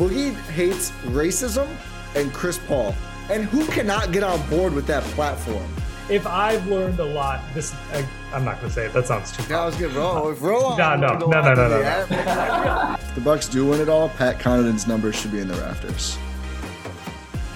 Boogie hates racism and Chris Paul. And who cannot get on board with that platform? If I've learned a lot, this I, I'm not gonna say it. That sounds too. I was good. Roll, if roll. No, no, no, no, no, no, no. If the Bucks do win it all, Pat Connaughton's numbers should be in the rafters.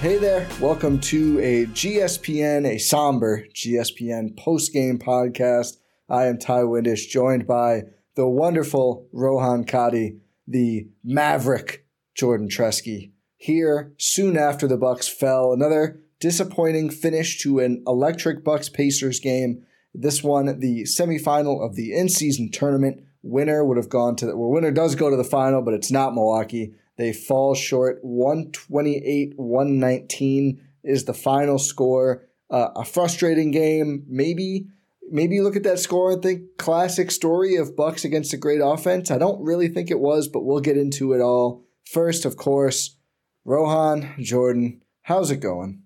Hey there, welcome to a GSPN, a somber GSPN post-game podcast. I am Ti Windisch, joined by the wonderful Rohan Katti, the maverick Jordan Treske. Here, soon after the Bucks fell, another disappointing finish to an electric Bucks Pacers game. This one, the semifinal of the in-season tournament. Winner would have gone to the well, winner does go to the final, but it's not Milwaukee. They fall short. 128 119 is the final score. Uh, a frustrating game. Maybe maybe you look at that score and think classic story of Bucks against a great offense. I don't really think it was, but we'll get into it all. First, of course, Rohan Jordan. How's it going?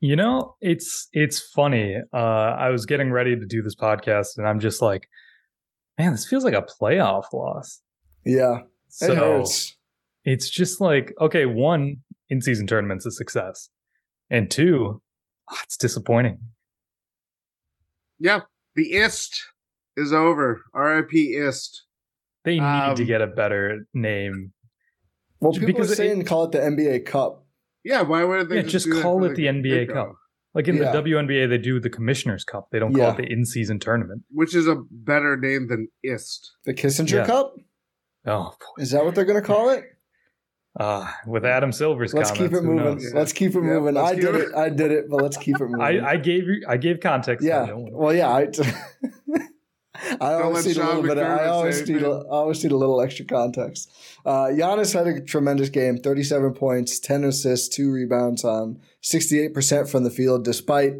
You know, it's it's funny. Uh, I was getting ready to do this podcast, and I'm just like, man, this feels like a playoff loss. Yeah, it So hurts. it's just like, okay, one in season tournament's a success, and two, ah, it's disappointing. Yeah, the ist is over. R.I.P. ist. They need to Um, get a better name. Well, people because are it- saying call it the NBA Cup. Yeah, why would they Yeah, just, just call it the NBA get-go? Cup. Like in Yeah. the WNBA, they do the Commissioner's Cup. They don't Yeah. call it the in-season tournament. Which is a better name than ist. The Kissinger Yeah. Cup? Oh, boy. Is that what they're going to call it? Uh, with Adam Silver's Let's keep it moving. Yeah. Let's keep it moving. let's I did it- it. I did it, but let's keep it moving. I, I gave you, I gave context. yeah. No one- Well, yeah. I, I always need a little bit. Of, I always need. A, always need a little extra context. Uh, Giannis had a tremendous game. Thirty-seven points, ten assists, two rebounds on sixty-eight percent from the field, despite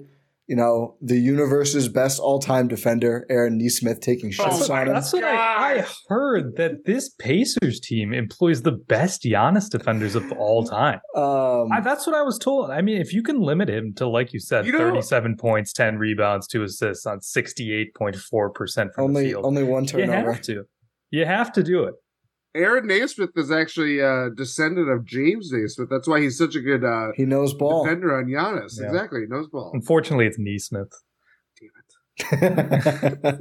you know the universe's best all-time defender, Aaron Nesmith, taking shots That's on him. that's what I, I heard that this Pacers team employs the best Giannis defenders of all time. Um, I, that's what I was told. I mean, if you can limit him to, like you said, You know- 37 points, 10 rebounds, two assists on 68.4% from the field, only one you turnover. have to. You have to do it. Aaron Naismith is actually a descendant of James Naismith. That's why he's such a good uh, He knows ball. defender on Giannis. Yeah. Exactly. He knows ball. Unfortunately, it's Nesmith.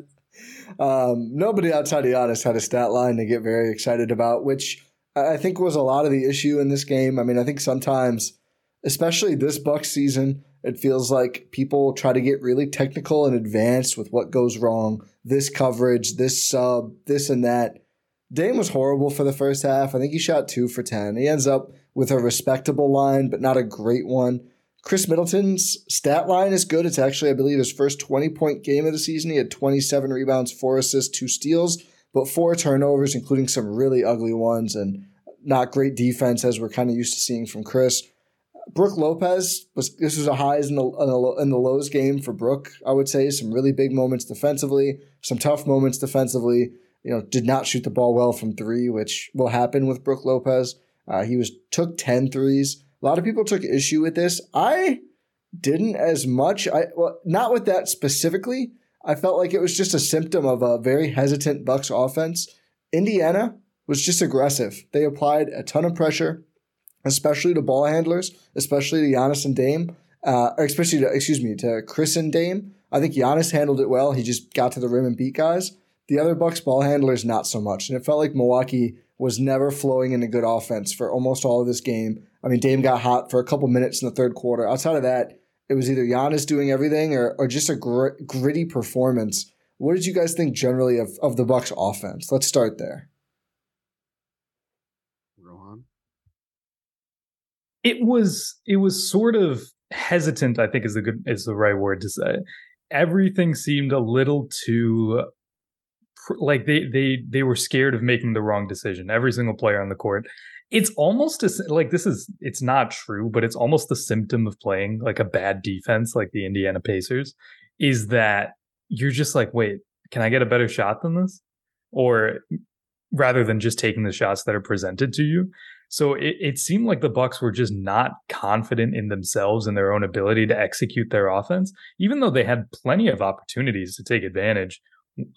um, nobody outside of Giannis had a stat line to get very excited about, which I I think was a lot of the issue in this game. I mean, I think sometimes, especially this Bucks season, it feels like people try to get really technical and advanced with what goes wrong. This coverage, this sub, this and that. Dame was horrible for the first half. I think he shot two for 10. He ends up with a respectable line, but not a great one. Khris Middleton's stat line is good. It's actually, I believe, his first 20 point game of the season. He had 27 rebounds, four assists, two steals, but four turnovers, including some really ugly ones and not great defense as we're kind of used to seeing from Khris. Brook Lopez was this was a highs in the the lows game for Brook. I would say some really big moments defensively, some tough moments defensively. You know, did not shoot the ball well from three, which will happen with Brook Lopez. Uh, he was took 10 threes. A lot of people took issue with this. I didn't as much. I well, not with that specifically. I felt like it was just a symptom of a very hesitant Bucks offense. Indiana was just aggressive. They applied a ton of pressure, especially to ball handlers, especially to Giannis and Dame, uh, especially to, excuse me, to Khris and Dame. I think Giannis handled it well. He just got to the rim and beat guys. The other Bucks ball handlers, not so much. And it felt like Milwaukee was never flowing in a good offense for almost all of this game. I mean, Dame got hot for a couple minutes in the third quarter. Outside of that, it was either Giannis doing everything or, or just a gr- gritty performance. What did you guys think generally of, of the Bucks offense? Let's start there. Rohan? It was it was sort of hesitant, I think is the good is the right word to say. Everything seemed a little too like they they they were scared of making the wrong decision. Every single player on the court. It's almost a, like this is it's not true, but it's almost the symptom of playing like a bad defense, like the Indiana Pacers, is that you're just like, wait, can I get a better shot than this? Or rather than just taking the shots that are presented to you. So it, it seemed like the Bucks were just not confident in themselves and their own ability to execute their offense, even though they had plenty of opportunities to take advantage.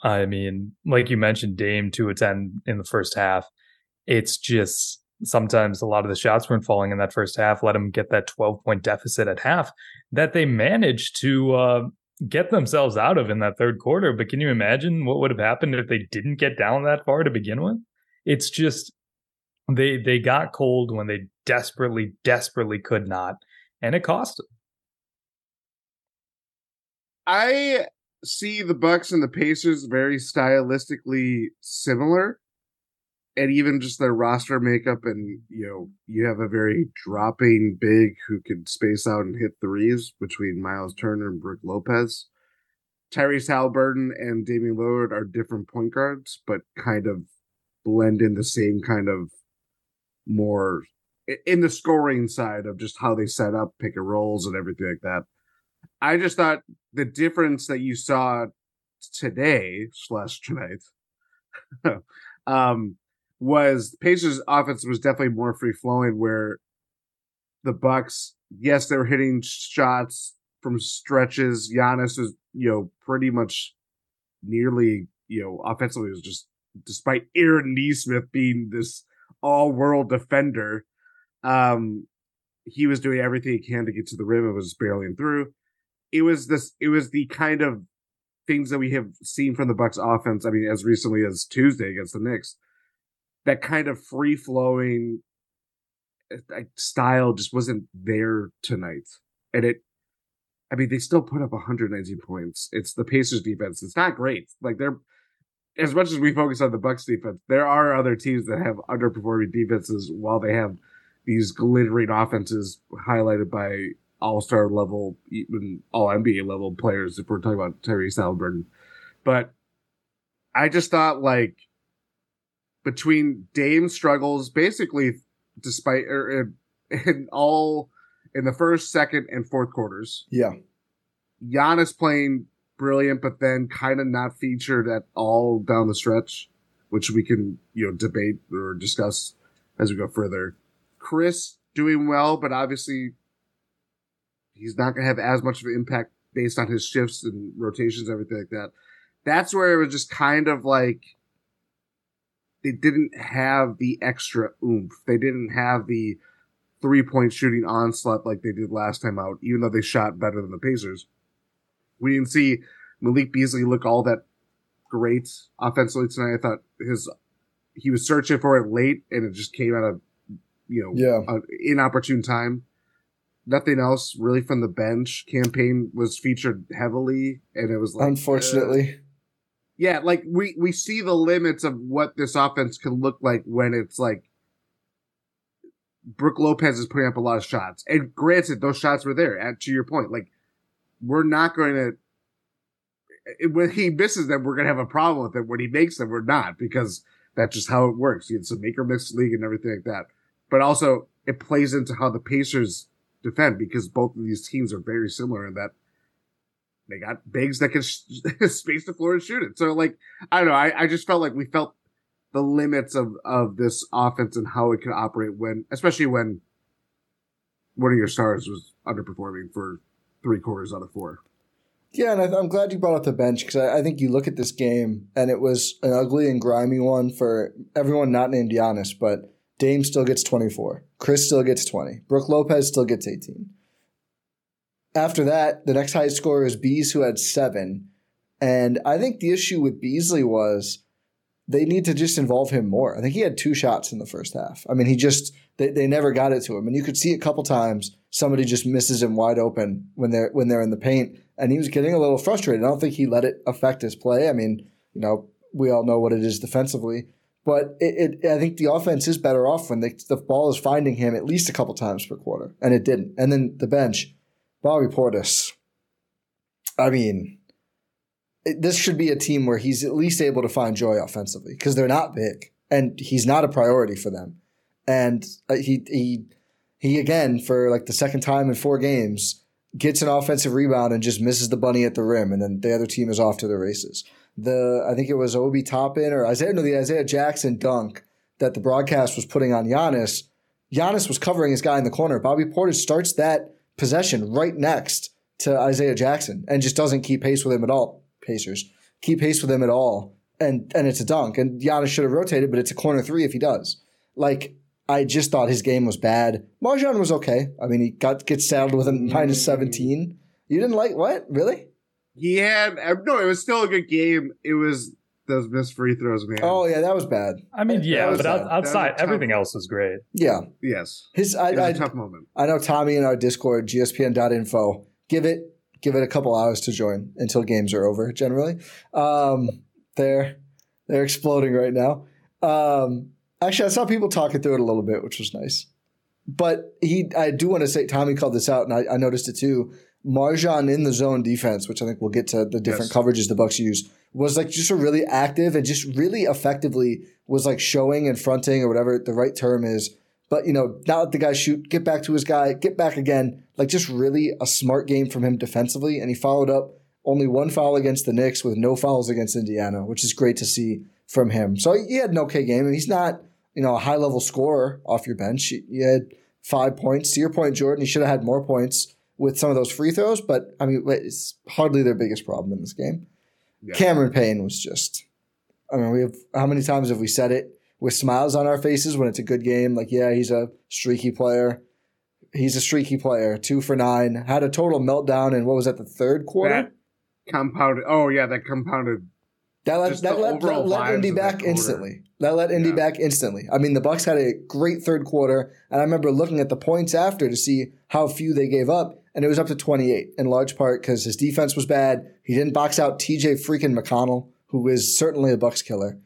I mean, like you mentioned, Dame two of ten in the first half. It's just sometimes a lot of the shots weren't falling in that first half. Let them get that twelve point deficit at half that they managed to uh, get themselves out of in that third quarter. But can you imagine what would have happened if they didn't get down that far to begin with? It's just they they got cold when they desperately, desperately could not, and it cost them. I see the Bucks and the Pacers very stylistically similar. And even just their roster makeup, and you know, you have a very dropping big who can space out and hit threes between Miles Turner and Brook Lopez. Tyrese Haliburton and Damian Lillard are different point guards, but kind of blend in the same kind of more in the scoring side of just how they set up pick and rolls and everything like that. I just thought the difference that you saw today slash tonight um, was Pacers offense was definitely more free flowing where the Bucks, yes, they were hitting shots from stretches. Giannis was, you know, pretty much nearly, you know, offensively was just despite Aaron Nesmith being this all world defender, um, he was doing everything he can to get to the rim. It was barreling through. It was this. It was the kind of things that we have seen from the Bucks offense. I mean, as recently as Tuesday against the Knicks, that kind of free flowing uh, style just wasn't there tonight, and it. I mean, they still put up 119 points. It's the Pacers defense. It's not great. Like they're as much as we focus on the Bucks defense, there are other teams that have underperforming defenses while they have these glittering offenses highlighted by all star level, even all NBA level players. If we're talking about Tyrese Haliburton, but I just thought like between Dame struggles, basically, despite er, in all in the first, second, and fourth quarters. Yeah, Giannis playing brilliant, but then kind of not featured at all down the stretch, which we can you know debate or discuss as we go further. Khris doing well, but obviously he's not going to have as much of an impact based on his shifts and rotations, everything like that. That's where it was just kind of like they didn't have the extra oomph. They didn't have the three point shooting onslaught like they did last time out, even though they shot better than the Pacers. We didn't see Malik Beasley look all that great offensively tonight. I thought his he was searching for it late, and it just came out of you know yeah. an inopportune time. Nothing else really from the bench. Cam Payne was featured heavily, and it was like unfortunately. Uh, yeah, like we we see the limits of what this offense can look like when it's like Brook Lopez is putting up a lot of shots. And granted, those shots were there. And to your point, like we're not going to when he misses them, we're going to have a problem with it. When he makes them, we're not because that's just how it works. It's a make or miss league and everything like that. But also, it plays into how the Pacers defend because both of these teams are very similar in that they got bigs that can space the floor and shoot it. So, like, I don't know. I, I just felt like we felt the limits of of this offense and how it can operate when, especially when one of your stars was underperforming for three quarters out of four. Yeah, and I, am glad you brought up the bench because I, I, think you look at this game and it was an ugly and grimy one for everyone not named Giannis, but Dame still gets 24. Khris still gets 20. Brook Lopez still gets 18. After that, the next highest scorer is Bees, who had seven. And I think the issue with Beasley was they need to just involve him more. I think he had two shots in the first half. I mean, he just they, they never got it to him, and you could see a couple times somebody just misses him wide open when they're when they're in the paint, and he was getting a little frustrated. I don't think he let it affect his play. I mean, you know, we all know what it is defensively, but it, it I think the offense is better off when they, the ball is finding him at least a couple times per quarter, and it didn't. And then the bench, Bobby Portis. I mean, this should be a team where he's at least able to find joy offensively because they're not big and he's not a priority for them. And uh, he he he again for like the second time in four games gets an offensive rebound and just misses the bunny at the rim, and then the other team is off to the races. The I think it was Obi Toppin or Isaiah no the Isaiah Jackson dunk that the broadcast was putting on Giannis. Giannis was covering his guy in the corner. Bobby Portis starts that possession right next to Isaiah Jackson and just doesn't keep pace with him at all. Pacers keep pace with him at all, and and it's a dunk. And Giannis should have rotated, but it's a corner three if he does. Like I just thought his game was bad. MarJon was okay. I mean, he got gets saddled with a minus seventeen. You didn't like what really? He had no. It was still a good game. It was those missed free throws, man. Oh yeah, that was bad. I mean, yeah, but bad. outside everything else was great. Yeah. Yes. His I, I, tough moment. I know Tommy in our Discord, GSPN.info. Give it give it a couple hours to join until games are over. Generally, um, they're they're exploding right now. Um, actually, I saw people talking through it a little bit, which was nice. But he, I do want to say, Tommy called this out, and I, I noticed it too. MarJon in the zone defense, which I think we'll get to the different yes. coverages the Bucks use, was like just a really active and just really effectively was like showing and fronting or whatever the right term is but you know, not let the guy shoot, get back to his guy, get back again. Like just really a smart game from him defensively. And he followed up only one foul against the Knicks with no fouls against Indiana, which is great to see from him. So he had an okay game. And he's not, you know, a high level scorer off your bench. He had five points. To your point, Jordan, he should have had more points with some of those free throws, but I mean, it's hardly their biggest problem in this game. Yeah. Cameron Payne was just, I mean, we have, how many times have we said it? with smiles on our faces when it's a good game. Like, yeah, he's a streaky player. He's a streaky player. Two for nine. Had a total meltdown in what was that? The third quarter. That compounded. Oh yeah, that compounded. That let that let, let, let Indy back instantly. That let Indy yeah. back instantly. I mean, the Bucks had a great third quarter, and I remember looking at the points after to see how few they gave up, and it was up to 28 in large part because his defense was bad. He didn't box out T.J. freaking McConnell, who is certainly a Bucks killer.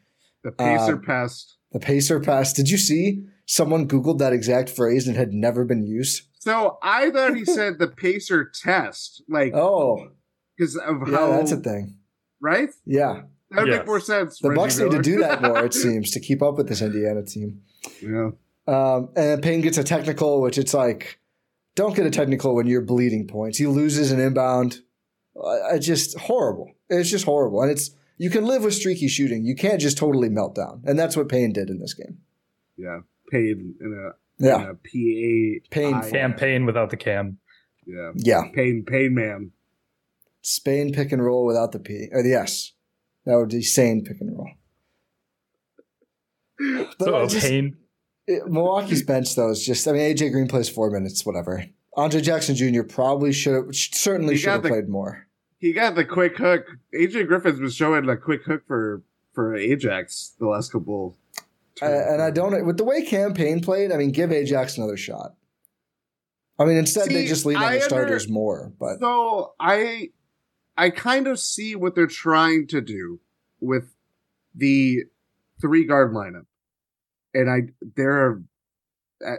The pacer uh, passed the pacer pass. Did you see someone Googled that exact phrase and had never been used? So I thought he said the pacer test. Like, oh, because of yeah, how. that's a thing. Right? Yeah. That would yes. make more sense. The Bucks need to do that more, it seems, to keep up with this Indiana team. Yeah. Um, and Payne gets a technical, which it's like, don't get a technical when you're bleeding points. He loses an inbound. I, I just horrible. It's just horrible, and it's you can live with streaky shooting. You can't just totally melt down, and that's what Payne did in this game. Yeah, Payne in a yeah in a P A Payne campaign without the cam. Yeah, yeah. Payne Payne man. Spain pick and roll without the P uh, or the S. That would be sane pick and roll. But so just, Payne. Milwaukee's bench though is just. I mean, AJ Green plays four minutes, whatever. Andre Jackson Jr. probably should have certainly should have played more he got the quick hook. Adrian Griffin's was showing a quick hook for for Ajax the last couple. Uh, and I don't with the way Cam Payne played. I mean, give Ajax another shot. I mean, instead see, they just lean on I the starters under, more. But so I, I kind of see what they're trying to do with the three guard lineup, and I there are. Uh,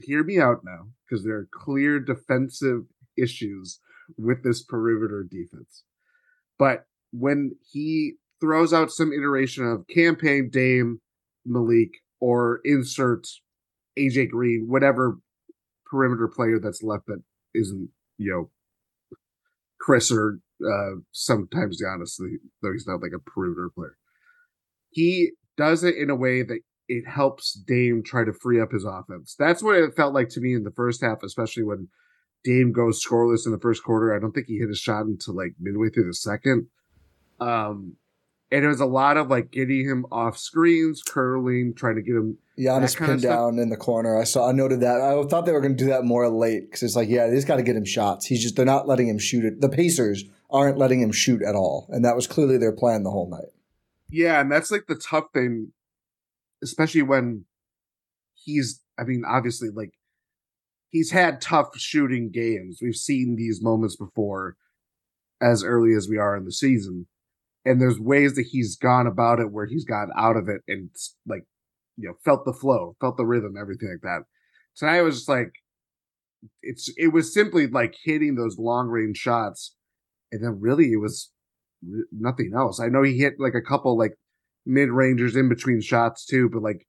hear me out now because there are clear defensive issues with this perimeter defense. But when he throws out some iteration of Cam Payne Dame Malik or insert AJ Green, whatever perimeter player that's left that isn't, you know, Khris or uh, sometimes honestly, though he's not like a perimeter player. He does it in a way that it helps Dame try to free up his offense. That's what it felt like to me in the first half, especially when Dame goes scoreless in the first quarter. I don't think he hit a shot until like midway through the second. Um, and it was a lot of like getting him off screens, curling, trying to get him. Giannis pinned down in the corner. I saw. I noted that. I thought they were going to do that more late because it's like, yeah, they just got to get him shots. He's just they're not letting him shoot it. The Pacers aren't letting him shoot at all, and that was clearly their plan the whole night. Yeah, and that's like the tough thing, especially when he's. I mean, obviously, like he's had tough shooting games. We've seen these moments before, as early as we are in the season and there's ways that he's gone about it where he's gotten out of it and like you know felt the flow felt the rhythm everything like that tonight was just like it's it was simply like hitting those long range shots and then really it was nothing else i know he hit like a couple like mid rangers in between shots too but like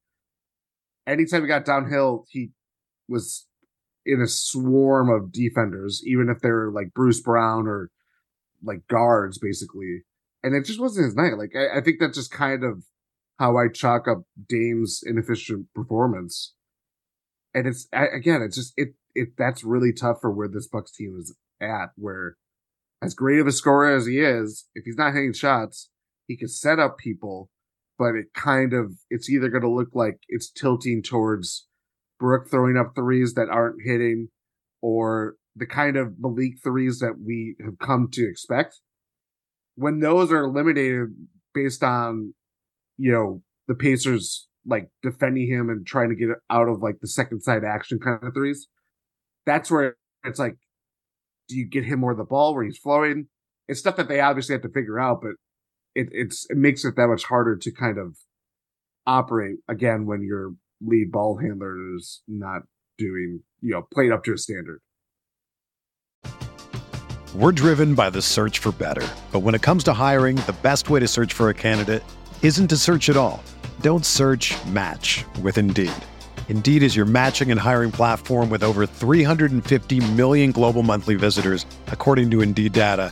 anytime he got downhill he was in a swarm of defenders even if they're like bruce brown or like guards basically and it just wasn't his night. Like I, I think that's just kind of how I chalk up Dame's inefficient performance. And it's again, it's just it it that's really tough for where this Bucks team is at. Where as great of a scorer as he is, if he's not hitting shots, he can set up people, but it kind of it's either going to look like it's tilting towards Brook throwing up threes that aren't hitting, or the kind of Malik threes that we have come to expect when those are eliminated based on, you know, the Pacers like defending him and trying to get out of like the second side action kind of threes, that's where it's like, do you get him more the ball where he's flowing? It's stuff that they obviously have to figure out, but it, it's it makes it that much harder to kind of operate again when your lead ball handler is not doing, you know, playing up to a standard. We're driven by the search for better. But when it comes to hiring, the best way to search for a candidate isn't to search at all. Don't search match with Indeed. Indeed is your matching and hiring platform with over 350 million global monthly visitors, according to Indeed data,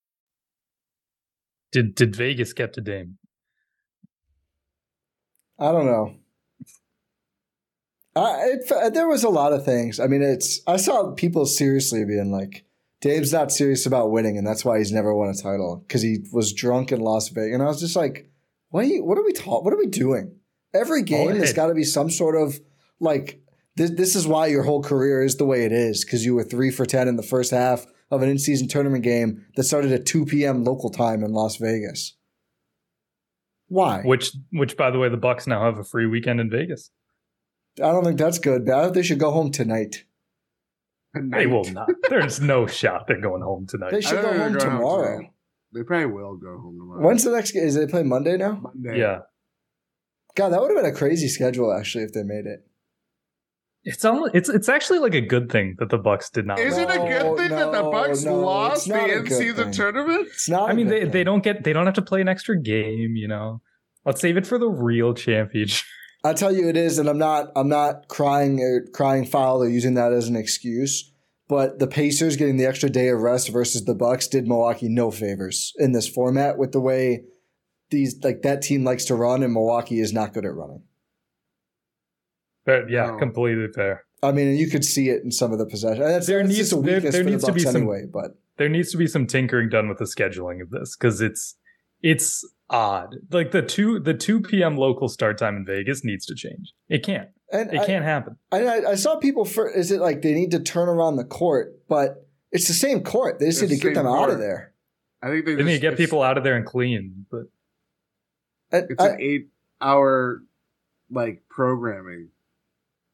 Did did Vegas get to Dame? I don't know. I, it, there was a lot of things. I mean, it's I saw people seriously being like, Dame's not serious about winning, and that's why he's never won a title because he was drunk in Las Vegas. And I was just like, what? Are you, what are we talking? What are we doing? Every oh, game has got to be some sort of like this. This is why your whole career is the way it is because you were three for ten in the first half of an in-season tournament game that started at 2 p.m. local time in Las Vegas. Why? Which, which, by the way, the Bucks now have a free weekend in Vegas. I don't think that's good. But I think they should go home tonight. tonight. They will not. There's no shot they're going home tonight. They should go home tomorrow. Home they probably will go home tomorrow. When's the next game? Is they play Monday now? Monday. Yeah. God, that would have been a crazy schedule actually if they made it. It's almost, it's it's actually like a good thing that the Bucks did not. Is it a good thing no, that the Bucks no, lost the end season tournament? It's not. I mean, they, they don't get they don't have to play an extra game. You know, let's save it for the real championship. I tell you, it is, and I'm not I'm not crying or crying foul or using that as an excuse. But the Pacers getting the extra day of rest versus the Bucks did Milwaukee no favors in this format with the way these like that team likes to run, and Milwaukee is not good at running. But yeah, No. completely fair. I mean, you could see it in some of the possession. That's, There that's needs- just there- there for the to be some- anyway. But There needs to be some tinkering done with the scheduling of this because it's it's odd. Like the two the two p.m. local start time in Vegas needs to change. It can't. and It I, can't happen. I, I, I saw people for is it like they need to turn around the court, but it's the same court. They just It's need to the get them same out of there. I think they, They need to get people out of there and clean. But It's I- an eight hour like programming.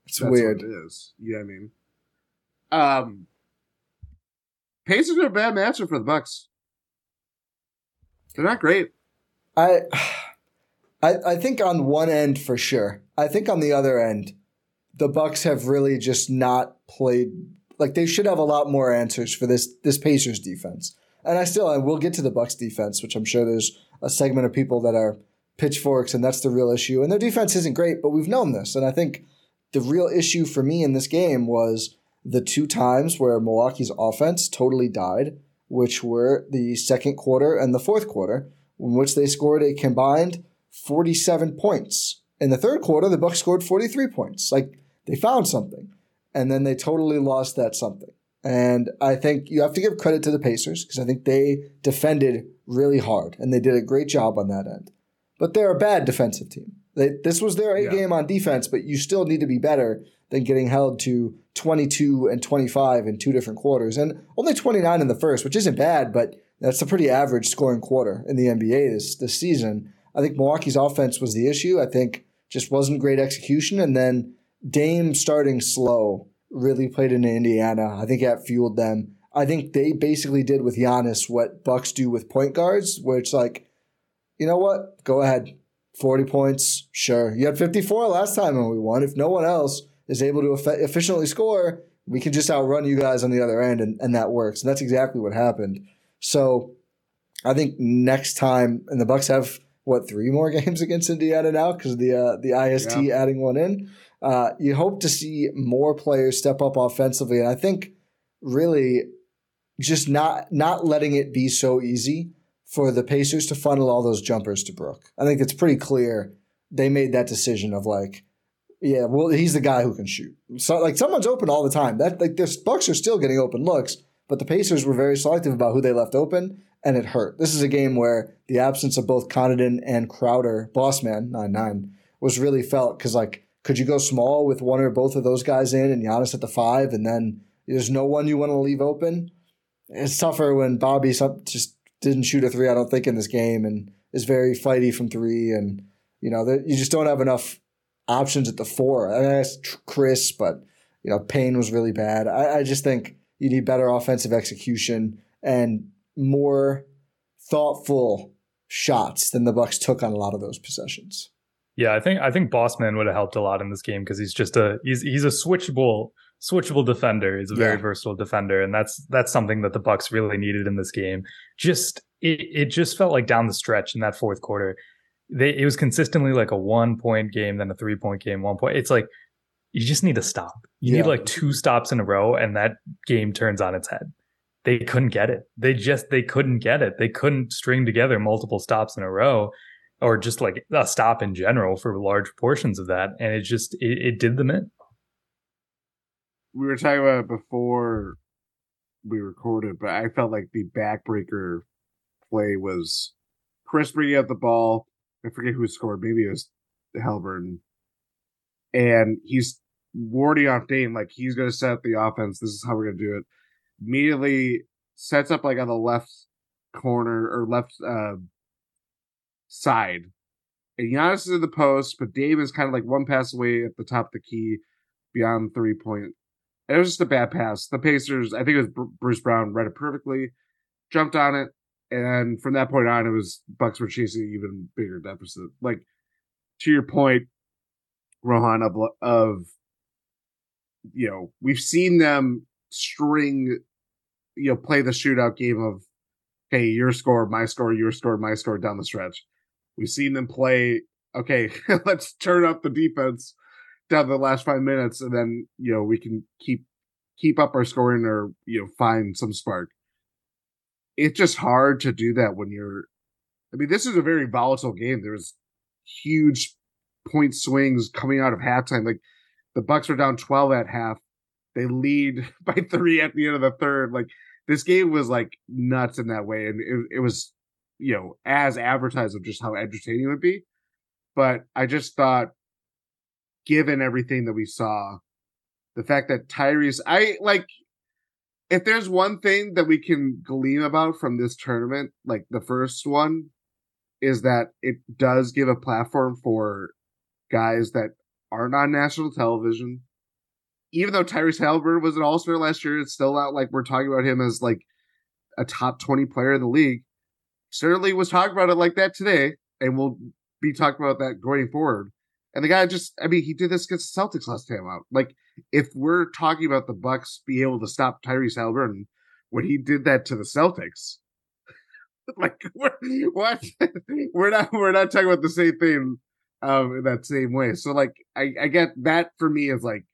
It's That's weird. What it is. You know what I mean? Um, Pacers are a bad matchup for the Bucks. They're not great. I, I I think on one end for sure. I think on the other end, the Bucks have really just not played like they should have a lot more answers for this this Pacers defense. And I still and we'll get to the Bucks defense, which I'm sure there's a segment of people that are pitchforks and that's the real issue. And their defense isn't great, but we've known this. And I think the real issue for me in this game was the two times where Milwaukee's offense totally died, which were the second quarter and the fourth quarter, in which they scored a combined 47 points. In the third quarter, the Bucks scored 43 points. Like they found something, and then they totally lost that something. And I think you have to give credit to the Pacers because I think they defended really hard and they did a great job on that end. But they're a bad defensive team. They, this was their A Yeah. game on defense, but you still need to be better than getting held to 22 and 25 in two different quarters and only 29 in the first, which isn't bad, but that's a pretty average scoring quarter in the NBA this this season. I think Milwaukee's offense was the issue. I think just wasn't great execution, and then Dame starting slow really played into Indiana. I think that fueled them. I think they basically did with Giannis what Bucks do with point guards, where it's like, you know what, go ahead, forty points, sure. You had fifty four last time and we won. If no one else is able to efficiently score, we can just outrun you guys on the other end, and, and that works. And that's exactly what happened. So I think next time, and the Bucks have what three more games against Indiana now because of the uh, the IST Yeah. adding one in. Uh, you hope to see more players step up offensively, and I think really just not not letting it be so easy for the Pacers to funnel all those jumpers to Brook. I think it's pretty clear they made that decision of like, yeah, well, he's the guy who can shoot. So like someone's open all the time. That like the Bucks are still getting open looks, but the Pacers were very selective about who they left open, and it hurt. This is a game where the absence of both Connaughton and Crowder, boss man nine nine, was really felt because like could you go small with one or both of those guys in and Giannis at the five, and then there's no one you want to leave open. It's tougher when Bobby just didn't shoot a three. I don't think in this game, and is very fighty from three, and you know you just don't have enough options at the four. I mean, that's Khris, but you know Payne was really bad. I, I just think you need better offensive execution and more thoughtful shots than the Bucks took on a lot of those possessions. Yeah, I think I think Bossman would have helped a lot in this game because he's just a he's he's a switchable switchable defender. He's a very Yeah. versatile defender, and that's that's something that the Bucks really needed in this game. Just it it just felt like down the stretch in that fourth quarter, they it was consistently like a one point game, then a three point game, one point. It's like you just need to stop. You Yeah. need like two stops in a row, and that game turns on its head. They couldn't get it. They just they couldn't get it. They couldn't string together multiple stops in a row or just like a stop in general for large portions of that. And it just, it, it did them in. We were talking about it before we recorded, but I felt like the backbreaker play was Khris bringing up the ball. I forget who scored. Maybe it was Haliburton. And he's warding off Dame. Like he's going to set up the offense. This is how we're going to do it. Immediately sets up like on the left corner or left uh, side. And Giannis is in the post, but Dame is kind of like one pass away at the top of the key beyond three point. It was just a bad pass. The Pacers, I think it was Bruce Brown, read it perfectly, jumped on it, and from that point on, it was Bucks were chasing even bigger deficit. Like to your point, Rohan of of you know we've seen them string, you know, play the shootout game of hey your score, my score, your score, my score down the stretch. We've seen them play. Okay, let's turn up the defense down the last five minutes, and then you know we can keep keep up our scoring or you know find some spark. It's just hard to do that when you're I mean, this is a very volatile game. There was huge point swings coming out of halftime. Like the Bucks were down 12 at half. They lead by three at the end of the third. Like this game was like nuts in that way. And it, it was, you know, as advertised of just how entertaining it would be. But I just thought, given everything that we saw, the fact that Tyrese, I like, if there's one thing that we can glean about from this tournament, like the first one, is that it does give a platform for guys that aren't on national television. Even though Tyrese Haliburton was an All Star last year, it's still not like we're talking about him as like a top twenty player in the league. Certainly was talking about it like that today, and we'll be talking about that going forward. And the guy just, I mean, he did this against the Celtics last time out. Like, if we're talking about the Bucks being able to stop Tyrese Haliburton, when he did that to the Celtics, like what? we're not we're not talking about the same thing um in that same way. So like I I get that for me is like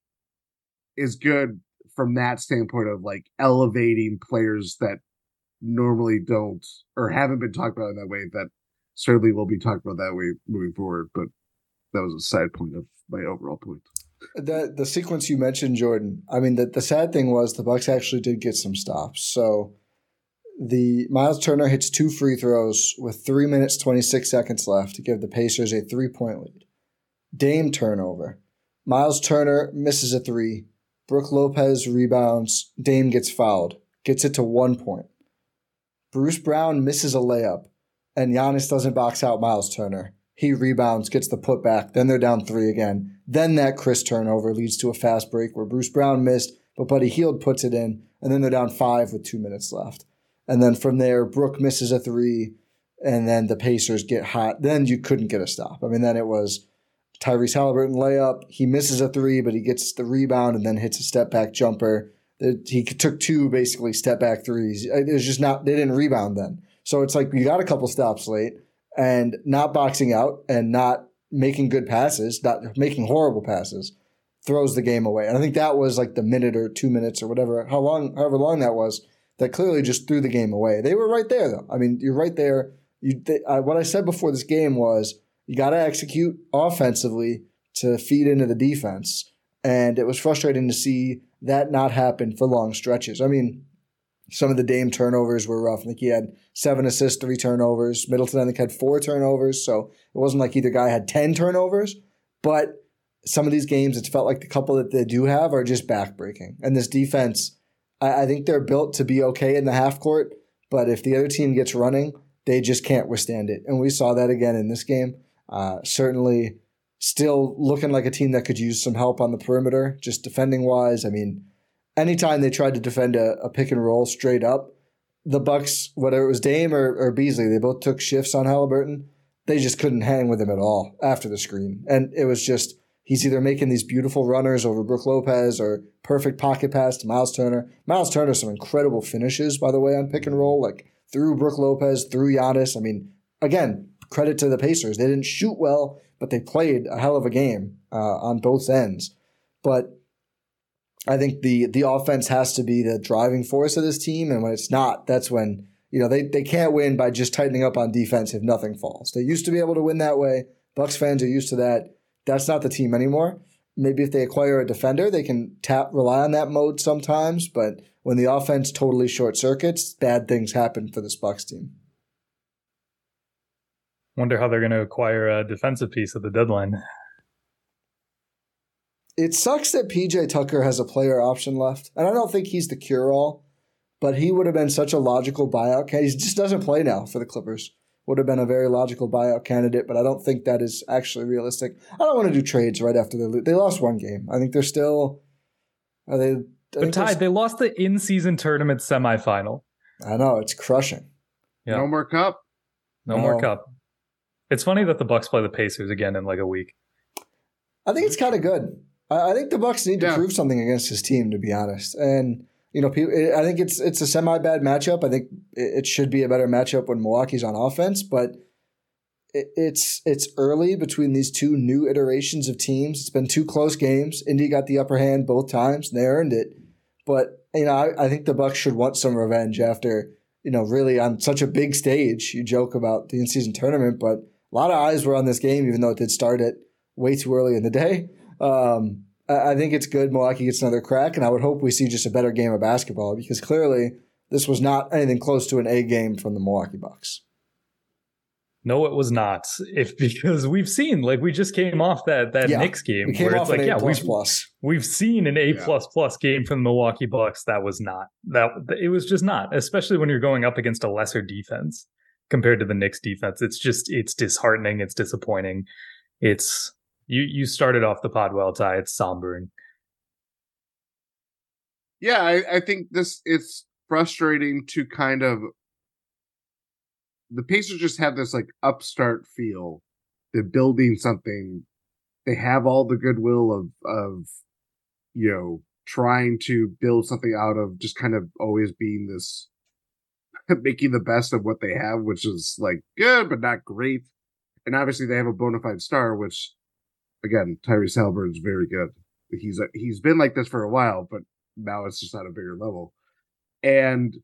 is good from that standpoint of like elevating players that normally don't or haven't been talked about in that way that certainly will be talked about that way moving forward. But that was a side point of my overall point. The the sequence you mentioned, Jordan. I mean, the the sad thing was the Bucks actually did get some stops. So the Miles Turner hits two free throws with three minutes twenty six seconds left to give the Pacers a three point lead. Dame turnover. Miles Turner misses a three. Brook Lopez rebounds. Dame gets fouled. Gets it to one point. Bruce Brown misses a layup, and Giannis doesn't box out Miles Turner. He rebounds, gets the putback. Then they're down three again. Then that Khris turnover leads to a fast break where Bruce Brown missed, but Buddy Hield puts it in, and then they're down five with two minutes left. And then from there, Brook misses a three, and then the Pacers get hot. Then you couldn't get a stop. I mean, then it was Tyrese Haliburton layup. He misses a three, but he gets the rebound and then hits a step back jumper. That he took two basically step back threes. It was just not, they didn't rebound then. So it's like you got a couple stops late and not boxing out and not making good passes, not making horrible passes, throws the game away. And I think that was like the minute or two minutes or whatever, how long, however long that was that clearly just threw the game away. They were right there, though. I mean, you're right there. You, they, I, what I said before this game was you got to execute offensively to feed into the defense, and it was frustrating to see that not happen for long stretches. I mean, some of the Dame turnovers were rough. I think he had seven assists, three turnovers. Middleton, I think, had four turnovers. So it wasn't like either guy had 10 turnovers, but some of these games, it's felt like the couple that they do have are just backbreaking. And this defense, I, I think they're built to be okay in the half court, but if the other team gets running, they just can't withstand it. And we saw that again in this game. Uh, certainly, still looking like a team that could use some help on the perimeter, just defending wise. I mean, anytime they tried to defend a, a pick and roll straight up, the Bucks, whether it was Dame or, or Beasley, they both took shifts on Haliburton. They just couldn't hang with him at all after the screen, and it was just he's either making these beautiful runners over Brook Lopez or perfect pocket pass to Miles Turner. Miles Turner, some incredible finishes, by the way, on pick and roll, like through Brook Lopez, through Giannis. I mean, again, credit to the Pacers. They didn't shoot well, but they played a hell of a game uh, on both ends. But I think the the offense has to be the driving force of this team, and when it's not, that's when you know they, they can't win by just tightening up on defense if nothing falls. They used to be able to win that way. Bucks fans are used to that. That's not the team anymore. Maybe if they acquire a defender, they can tap rely on that mode sometimes. But when the offense totally short circuits, bad things happen for this Bucks team. Wonder how they're going to acquire a defensive piece at the deadline. It sucks that PJ Tucker has a player option left, and I don't think he's the cure all, but he would have been such a logical buyout case. He just doesn't play now for the Clippers would have been a very logical buyout candidate, but I don't think that is actually realistic. I don't want to do trades right after they they lost one game. I think they're still are they. But Ty, they lost the in-season tournament semifinal. I know it's crushing. Yeah. No more cup. No, no, more cup. It's funny that the Bucks play the Pacers again in like a week. I think it's kind of good. I, I, think the Bucks need to yeah. prove something against his team, to be honest. And you know, I think it's it's a semi bad matchup. I think it should be a better matchup when Milwaukee's on offense, but it's it's early between these two new iterations of teams. It's been two close games. Indy got the upper hand both times, and they earned it. But you know, I, I think the Bucks should want some revenge after you know, really on such a big stage. You joke about the in season tournament, but a lot of eyes were on this game, even though it did start it way too early in the day. Um, I think it's good Milwaukee gets another crack, and I would hope we see just a better game of basketball because clearly this was not anything close to an A game from the Milwaukee Bucks. No, it was not. If because we've seen like we just came off that that yeah, Knicks game we came where off it's like yeah we've plus. we've seen an A plus plus game from the Milwaukee Bucks that was not that it was just not especially when you're going up against a lesser defense compared to the Knicks defense. It's just it's disheartening. It's disappointing. It's you you started off the pod well, Ti. It's sombering. Yeah, I, I think this it's frustrating to kind of the Pacers just have this like upstart feel. They're building something. They have all the goodwill of of you know trying to build something out of just kind of always being this making the best of what they have, which is like good but not great. And obviously they have a bona fide star, which again, Tyrese is very good. He's a, he's been like this for a while, but now it's just at a bigger level. And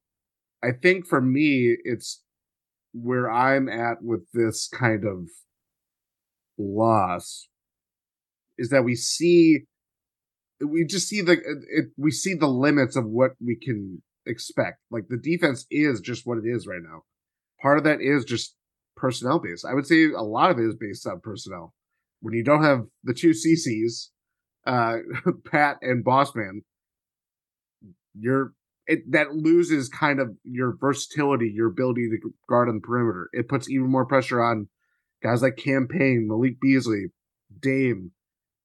I think for me, it's where I'm at with this kind of loss is that we see we just see the it, we see the limits of what we can expect. Like the defense is just what it is right now. Part of that is just personnel based. I would say a lot of it is based on personnel. When you don't have the two CCs, uh, Pat and Bossman, you're it, that loses kind of your versatility, your ability to guard on the perimeter. It puts even more pressure on guys like Cam Payne, Malik Beasley, Dame.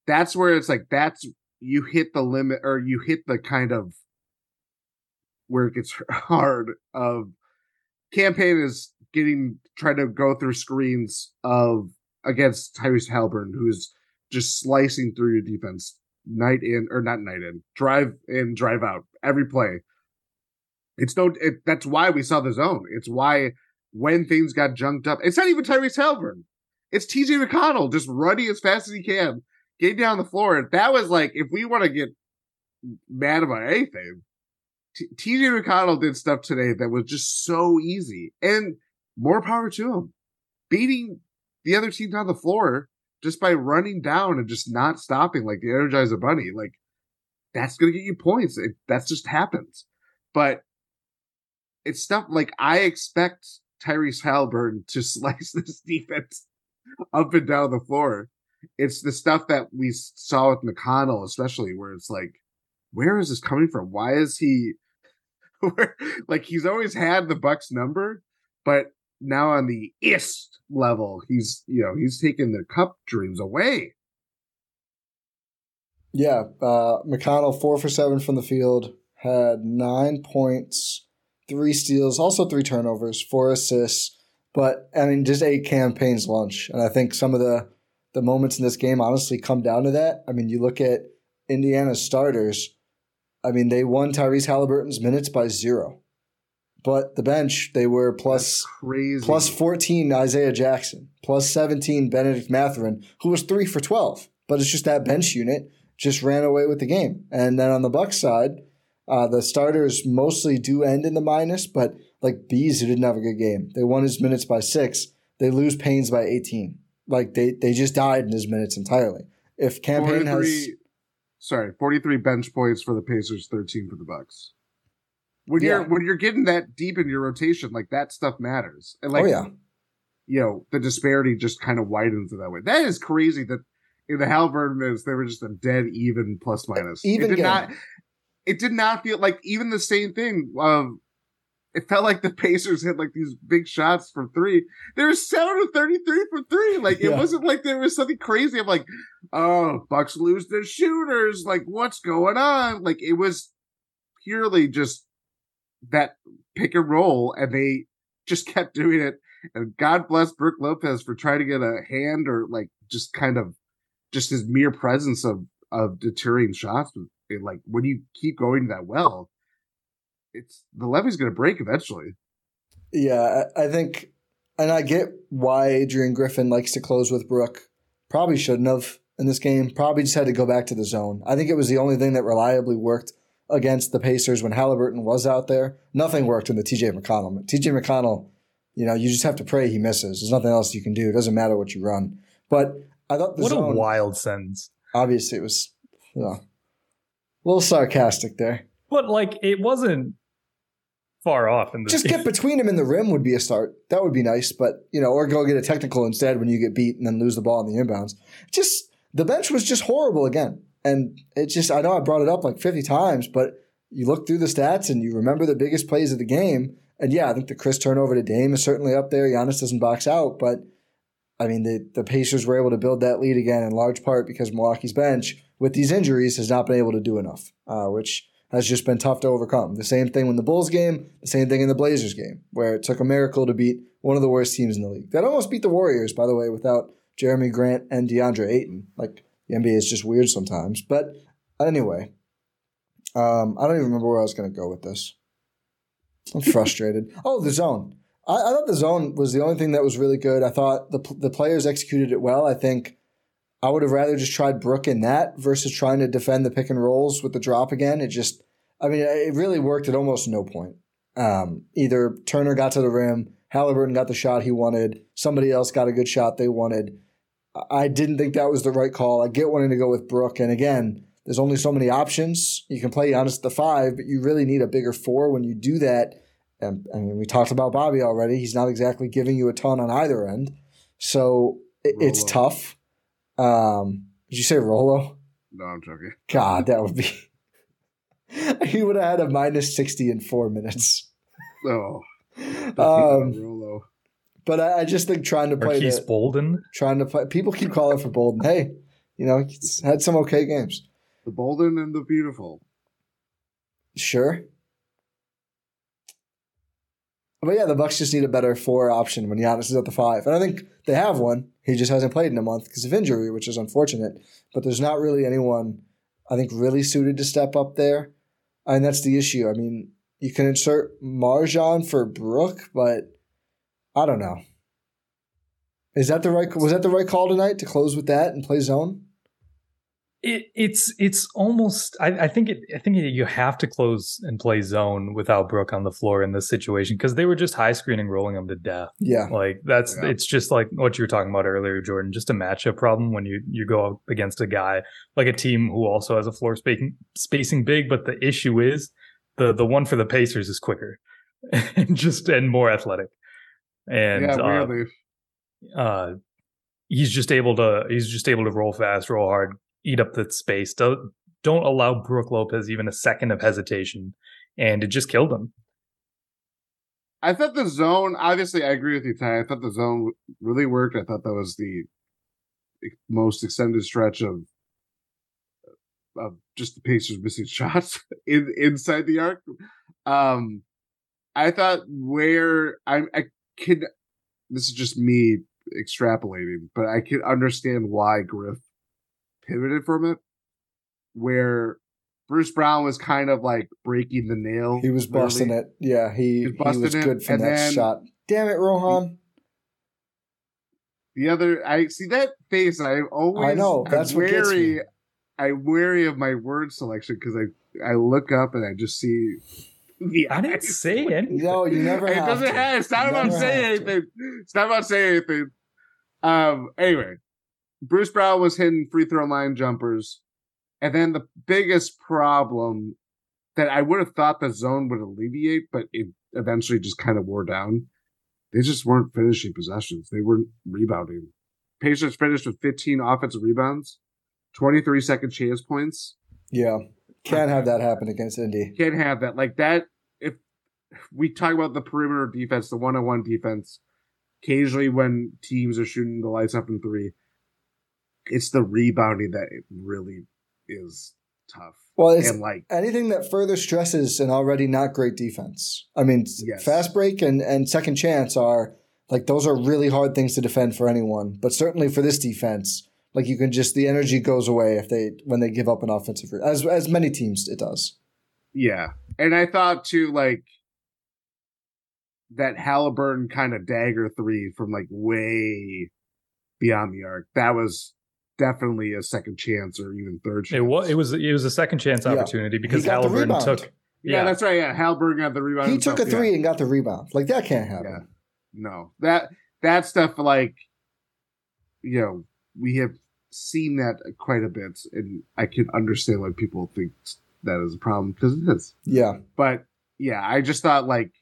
That's where it's like that's you hit the limit or you hit the kind of where it gets hard of Cam Payne is getting trying to go through screens of against Tyrese Haliburton, who's just slicing through your defense night in or not night in, drive in, drive out every play. It's no, it, that's why we saw the zone. It's why when things got junked up, it's not even Tyrese Haliburton. It's TJ McConnell just running as fast as he can, getting down the floor. And That was like, if we want to get mad about anything, TJ McConnell did stuff today that was just so easy and more power to him. Beating the other team's on the floor just by running down and just not stopping like the Energizer Bunny. Like that's going to get you points. It, that just happens. But it's stuff like I expect Tyrese Haliburton to slice this defense up and down the floor. It's the stuff that we saw with McConnell, especially where it's like, where is this coming from? Why is he like he's always had the Bucks number, but now on the ist level, he's you know he's taking the cup dreams away. Yeah, uh, McConnell four for seven from the field, had nine points, three steals, also three turnovers, four assists. But I mean, just ate Cam Payne's lunch, and I think some of the the moments in this game honestly come down to that. I mean, you look at Indiana's starters. I mean, they won Tyrese Haliburton's minutes by zero, but the bench they were plus plus fourteen Isaiah Jackson, plus seventeen Benedict Mathurin, who was three for twelve. But it's just that bench unit just ran away with the game. And then on the Bucks side, uh, the starters mostly do end in the minus, but like Bees, who didn't have a good game, they won his minutes by six. They lose Payne's by 18. Like they, they just died in his minutes entirely. If Cam Payne has. Sorry, 43 bench points for the Pacers, 13 for the Bucks. When yeah. you're when you're getting that deep in your rotation, like that stuff matters. And like oh, yeah. you know, the disparity just kind of widens in that way. That is crazy that in the Haliburton minutes, they were just a dead even plus minus. Even it did game. not it did not feel like even the same thing. Um, it felt like the Pacers hit like these big shots from three. There was seven of thirty-three from three. Like it yeah. wasn't like there was something crazy. I'm like, oh, Bucks lose their shooters. Like what's going on? Like it was purely just that pick and roll, and they just kept doing it. And God bless Brook Lopez for trying to get a hand or like just kind of just his mere presence of of deterring shots like when you keep going that well, it's the levee's going to break eventually. Yeah, I, think, and I get why Adrian Griffin likes to close with Brook. Probably shouldn't have in this game. Probably just had to go back to the zone. I think it was the only thing that reliably worked against the Pacers when Haliburton was out there. Nothing worked in the TJ McConnell. TJ McConnell, you know, you just have to pray he misses. There's nothing else you can do. It doesn't matter what you run. But I thought the what zone, a wild sentence. Obviously, it was you know, a little sarcastic there. But like, it wasn't far off. In the just get between him and the rim would be a start. That would be nice. But you know, or go get a technical instead when you get beat and then lose the ball in the inbounds. Just the bench was just horrible again. And it just, I know I brought it up like 50 times, but you look through the stats and you remember the biggest plays of the game. And yeah, I think the Khris turnover to Dame is certainly up there. Giannis doesn't box out, but I mean, the, the Pacers were able to build that lead again in large part because Milwaukee's bench, with these injuries, has not been able to do enough, uh, which has just been tough to overcome. The same thing in the Bulls game, the same thing in the Blazers game, where it took a miracle to beat one of the worst teams in the league. That almost beat the Warriors, by the way, without Jerami Grant and Deandre Ayton. Like, the NBA is just weird sometimes. But anyway, um, I don't even remember where I was going to go with this. I'm frustrated. oh, the zone. I, I, thought the zone was the only thing that was really good. I thought the the players executed it well. I think I would have rather just tried Brook in that versus trying to defend the pick and rolls with the drop again. It just, I mean, it really worked at almost no point. Um, either Turner got to the rim, Haliburton got the shot he wanted, somebody else got a good shot they wanted. I didn't think that was the right call. I get wanting to go with Brook. And again, there's only so many options. You can play Giannis at the five, but you really need a bigger four when you do that. And I mean, we talked about Bobby already. He's not exactly giving you a ton on either end. So it, it's tough. Um, did you say Rolo? No, I'm joking. God, that would be. he would have had a minus 60 in four minutes. Oh. Um, Rolo. But I, I just think trying to play Marques Bolden, trying to play. People keep calling for Bolden. Hey, you know, he's had some okay games. The Bolden and the Beautiful. Sure. But yeah, the Bucks just need a better four option when Giannis is at the five, and I think they have one. He just hasn't played in a month because of injury, which is unfortunate. But there's not really anyone I think really suited to step up there, and that's the issue. I mean, you can insert MarJon for Brook, but I don't know. Is that the right? Was that the right call tonight to close with that and play zone? It, it's it's almost. I, I think it. I think you have to close and play zone without Brook on the floor in this situation because they were just high screening, rolling them to death. Yeah, like that's. Yeah. It's just like what you were talking about earlier, Jordan. Just a matchup problem when you you go up against a guy like a team who also has a floor spacing spacing big, but the issue is the the one for the Pacers is quicker and just and more athletic and yeah, weirdly. Uh, uh, he's just able to he's just able to roll fast, roll hard, eat up the space. Don't don't allow Brook Lopez even a second of hesitation, and it just killed him. I thought the zone. Obviously, I agree with you, Ti. I thought the zone really worked. I thought that was the most extended stretch of of just the Pacers missing shots in inside the arc. Um, I thought where I, I can this is just me extrapolating, but I can understand why Griff pivoted from it. Where Bruce Brown was kind of like breaking the nail. He was literally. busting it. Yeah, he, he was, he was good for that then, shot. Damn it, Rohan. The other, I see that face, and I always. I know that's I'm what wary, gets me. I'm wary of my word selection because I I look up and I just see yeah, I didn't say anything. No, you never. It doesn't to. have. It's not about saying anything. It's not about saying anything. Um. Anyway, Bruce Brown was hitting free throw line jumpers, and then the biggest problem that I would have thought the zone would alleviate, but it eventually just kind of wore down. They just weren't finishing possessions. They weren't rebounding. Pacers finished with 15 offensive rebounds, 23 second chance points. Yeah. Can't have that happen against Indy. Can't have that. Like that, if we talk about the perimeter defense, the one on one defense, occasionally when teams are shooting the lights up in three, it's the rebounding that it really is tough. Well, it's and like anything that further stresses an already not great defense. I mean, yes. fast break and, and second chance are like those are really hard things to defend for anyone, but certainly for this defense, like you can just the energy goes away if they when they give up an offensive as as many teams it does. Yeah, and I thought too like that Haliburton kind of dagger three from like way beyond the arc. That was definitely a second chance or even third chance. It was it was it was a second chance Yeah. opportunity because He Haliburton took yeah, yeah, that's right. Yeah, Halberg got the rebound. He took a three yeah. and got the rebound. Like that can't happen. No, that that stuff like you know we have seen that quite a bit, and I can understand why people think that is a problem because it is. Yeah. But yeah, I just thought like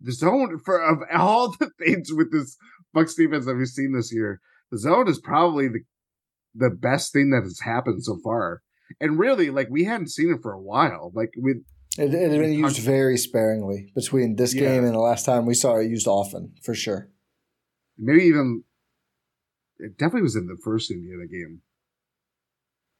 the zone for of all the things with this Bucks defense that we've seen this year, the zone is probably the the best thing that has happened so far. And really, like we hadn't seen it for a while. Like with It, it had been used very sparingly between this Yeah. game and the last time we saw it used often, for sure. maybe even it definitely was in the first Indiana game.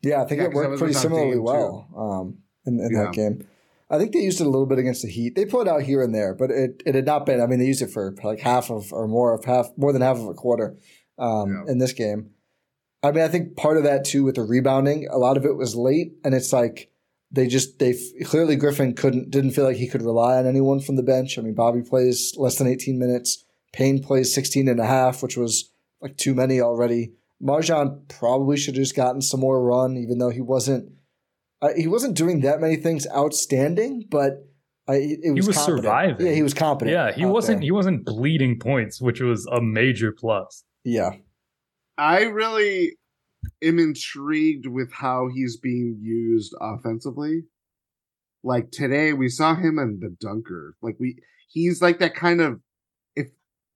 Yeah, I think Yeah, it worked pretty similarly well um, in, in Yeah. that game. I think they used it a little bit against the Heat. They pulled out here and there, but it, it had not been. I mean, they used it for like half of or more of half, more than half of a quarter um, Yeah. in this game. I mean, I think part of that too with the rebounding, a lot of it was late, and it's like they just they clearly Griffin couldn't didn't feel like he could rely on anyone from the bench. I mean, Bobby plays less than 18 minutes. Payne plays 16 and a half, which was like too many already. MarJon probably should have just gotten some more run, even though he wasn't uh, he wasn't doing that many things outstanding, but I, it was, was competent. surviving. Yeah, he was competent. yeah, he wasn't there. he wasn't bleeding points, which was a major plus. Yeah, I really am intrigued with how he's being used offensively. Like today, we saw him in the dunker. Like we, he's like that kind of. If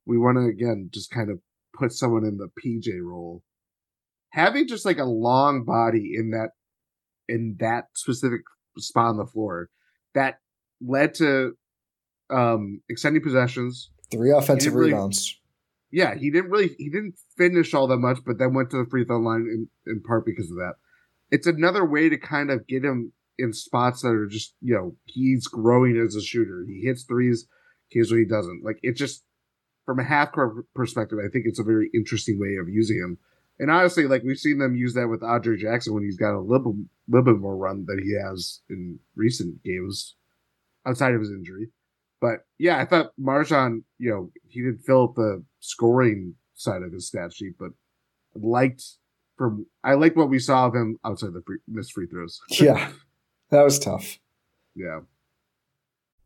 we want to again just kind of put someone in the PJ role, having just like a long body in that, in that specific spot on the floor, that led to um extending possessions, three offensive really- rebounds. yeah, he didn't really he didn't finish all that much, but then went to the free throw line in, in part because of that. It's another way to kind of get him in spots that are just, you know, he's growing as a shooter. He hits threes, occasionally he doesn't. Like it just from a half court perspective, I think it's a very interesting way of using him. And honestly, like we've seen them use that with Andre Jackson when he's got a little little bit more run than he has in recent games outside of his injury. But yeah, I thought MarJon, you know, he didn't fill up the scoring side of his stat sheet, but liked from I liked what we saw of him outside the free, missed free throws. Yeah, that was tough. Yeah.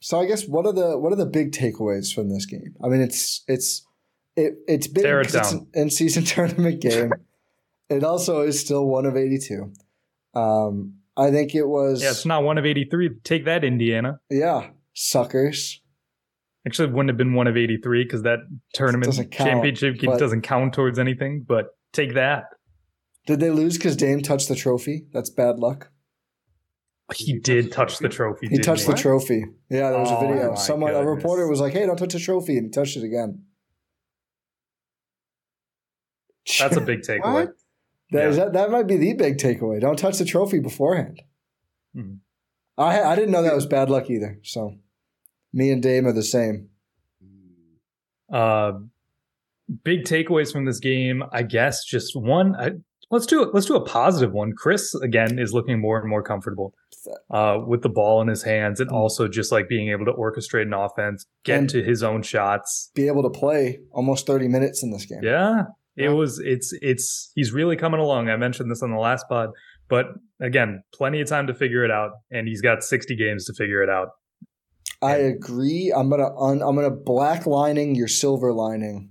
So I guess what are the what are the big takeaways from this game? I mean, it's it's it, it's big Tear it it's an in season tournament game. it also is still one of eighty two. Um, I think it was Yeah, it's not one of 83. Take that, Indiana. yeah suckers. Actually, it wouldn't have been one of 83 because that tournament Doesn't count, championship game but- doesn't count towards anything, but take that. Did they lose because Dame touched the trophy? That's bad luck. He did touch the trophy. He didn't touched the trophy. Yeah, there was a Oh video. my Someone, a reporter was like, "Hey, don't touch the trophy," and he touched it again. That's a big takeaway. What? That, is Yeah. that, that might be the big takeaway. Don't touch the trophy beforehand. Mhm. I I didn't know that was bad luck either. So me and Dame are the same. Uh, big takeaways from this game, I guess. Just one. I, let's do it. Let's do a positive one. Khris again is looking more and more comfortable uh, with the ball in his hands, and Mm. also just like being able to orchestrate an offense, get And- to his own shots. Be able to play almost thirty minutes in this game. Yeah, it was. It's it's. He's really coming along. I mentioned this on the last pod, but again, plenty of time to figure it out, and he's got sixty games to figure it out. I agree. I'm gonna un, I'm gonna black lining your silver lining.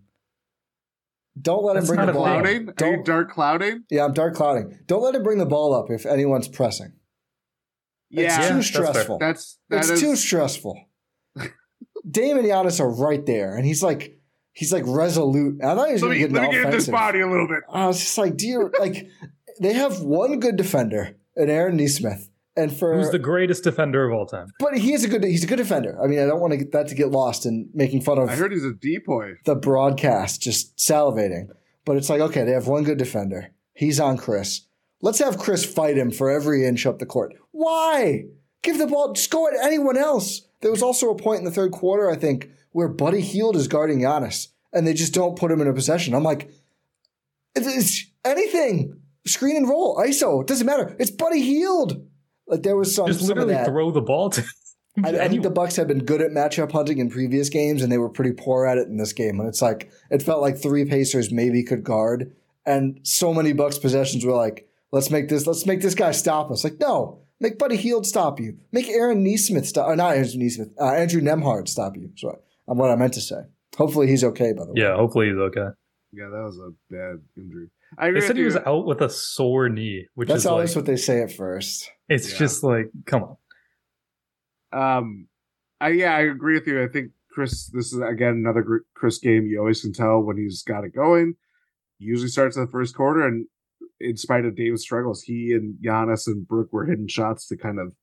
Don't let That's him bring the a ball. thing. Up. Clouding? Are you Don't, dark clouding? yeah, I'm dark clouding. Don't let him bring the ball up if anyone's pressing. Yeah, it's too that's fair. stressful. that's that it's is- too stressful. Dame and Giannis are right there, and he's like, he's like resolute. I thought he was Let going me, to let me an get in this body a little bit. I was just like, dear, like they have one good defender, and Aaron Nesmith, and for Who's the greatest defender of all time? but he is a good he's a good defender. I mean, I don't want to get that to get lost in making fun of I heard he's a depoy. the broadcast, just salivating. But it's like, okay, they have one good defender. He's on Khris. Let's have Khris fight him for every inch up the court. Why? Give the ball, just go at anyone else. There was also a point in the third quarter, I think, where Buddy Hield is guarding Giannis, and they just don't put him in a possession. I'm like, it's, it's anything. Screen and roll, ISO, it doesn't matter. It's Buddy Hield. Like there was some, Just some literally throw the ball to. I, I think the Bucks have been good at matchup hunting in previous games, and they were pretty poor at it in this game. And it's like it felt like three Pacers maybe could guard, and so many Bucks possessions were like, "Let's make this, let's make this guy stop us." Like, no, make Buddy Hield stop you, make Aaron Nesmith stop, or not Aaron Nesmith, uh, Andrew Nembhard stop you. So I'm what I meant to say. Hopefully he's okay. By the way, Yeah, hopefully he's okay. Yeah, that was a bad injury. I They said he was you. out with a sore knee, which that's is always like what they say at first. it's Yeah. just like come on. Um, I yeah, I agree with you. I think Khris. This is again another Khris game. You always can tell when he's got it going. He usually starts in the first quarter, and in spite of David's struggles, he and Giannis and Brook were hitting shots to kind of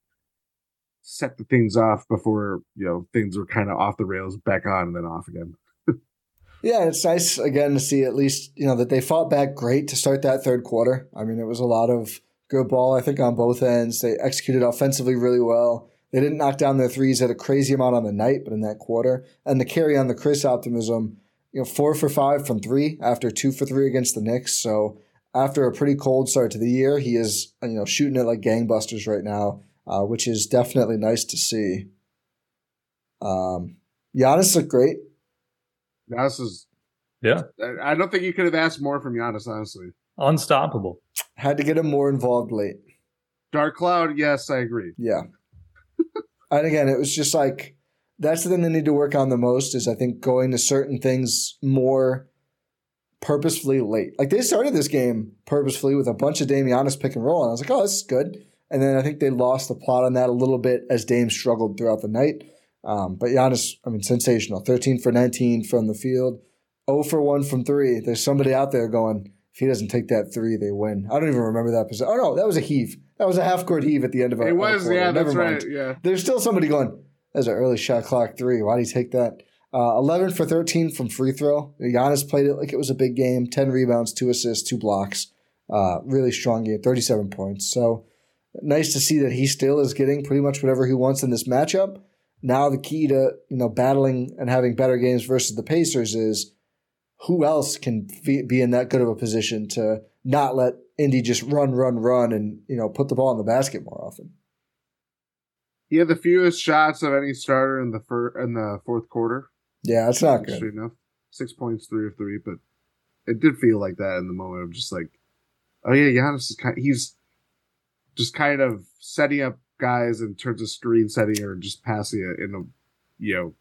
set the things off before you know things were kind of off the rails, back on and then off again. Yeah, it's nice again to see at least you know that they fought back great to start that third quarter. I mean, it was a lot of good ball. I think on both ends, they executed offensively really well. They didn't knock down their threes at a crazy amount on the night, but in that quarter, and the carry on the Khris optimism, you know, four for five from three after two for three against the Knicks. So after a pretty cold start to the year, he is you know shooting it like gangbusters right now, uh, which is definitely nice to see. Um, Giannis looked great. Giannis is. Yeah. I- I don't think you could have asked more from Giannis, honestly. Unstoppable. Had to get him more involved late. Dark Cloud, yes, I agree. Yeah. and again, it was just like that's the thing they need to work on the most is I think going to certain things more purposefully late. Like they started this game purposefully with a bunch of Dame Giannis pick and roll, and I was like, oh, this is good. And then I think they lost the plot on that a little bit as Dame struggled throughout the night. Um, but Giannis, I mean, sensational. 13 for 19 from the field, 0 for 1 from three. There's somebody out there going, if he doesn't take that three, they win. I don't even remember that position. Oh, no, that was a heave. That was a half court heave at the end of a It was, yeah, Never that's mind. right. Yeah. There's still somebody going, there's an early shot clock three. Why do you take that? Uh, 11 for 13 from free throw. Giannis played it like it was a big game 10 rebounds, two assists, two blocks. Uh, really strong game, 37 points. So nice to see that he still is getting pretty much whatever he wants in this matchup. Now the key to you know battling and having better games versus the Pacers is who else can be in that good of a position to not let Indy just run, run, run, and you know put the ball in the basket more often. He had the fewest shots of any starter in the fir- in the fourth quarter. Yeah, it's not good. Straight enough. Six points, three of three, but it did feel like that in the moment of just like, oh yeah, Giannis is kind. He's just kind of setting up guys in terms of screen setting or just passing it in a, you know,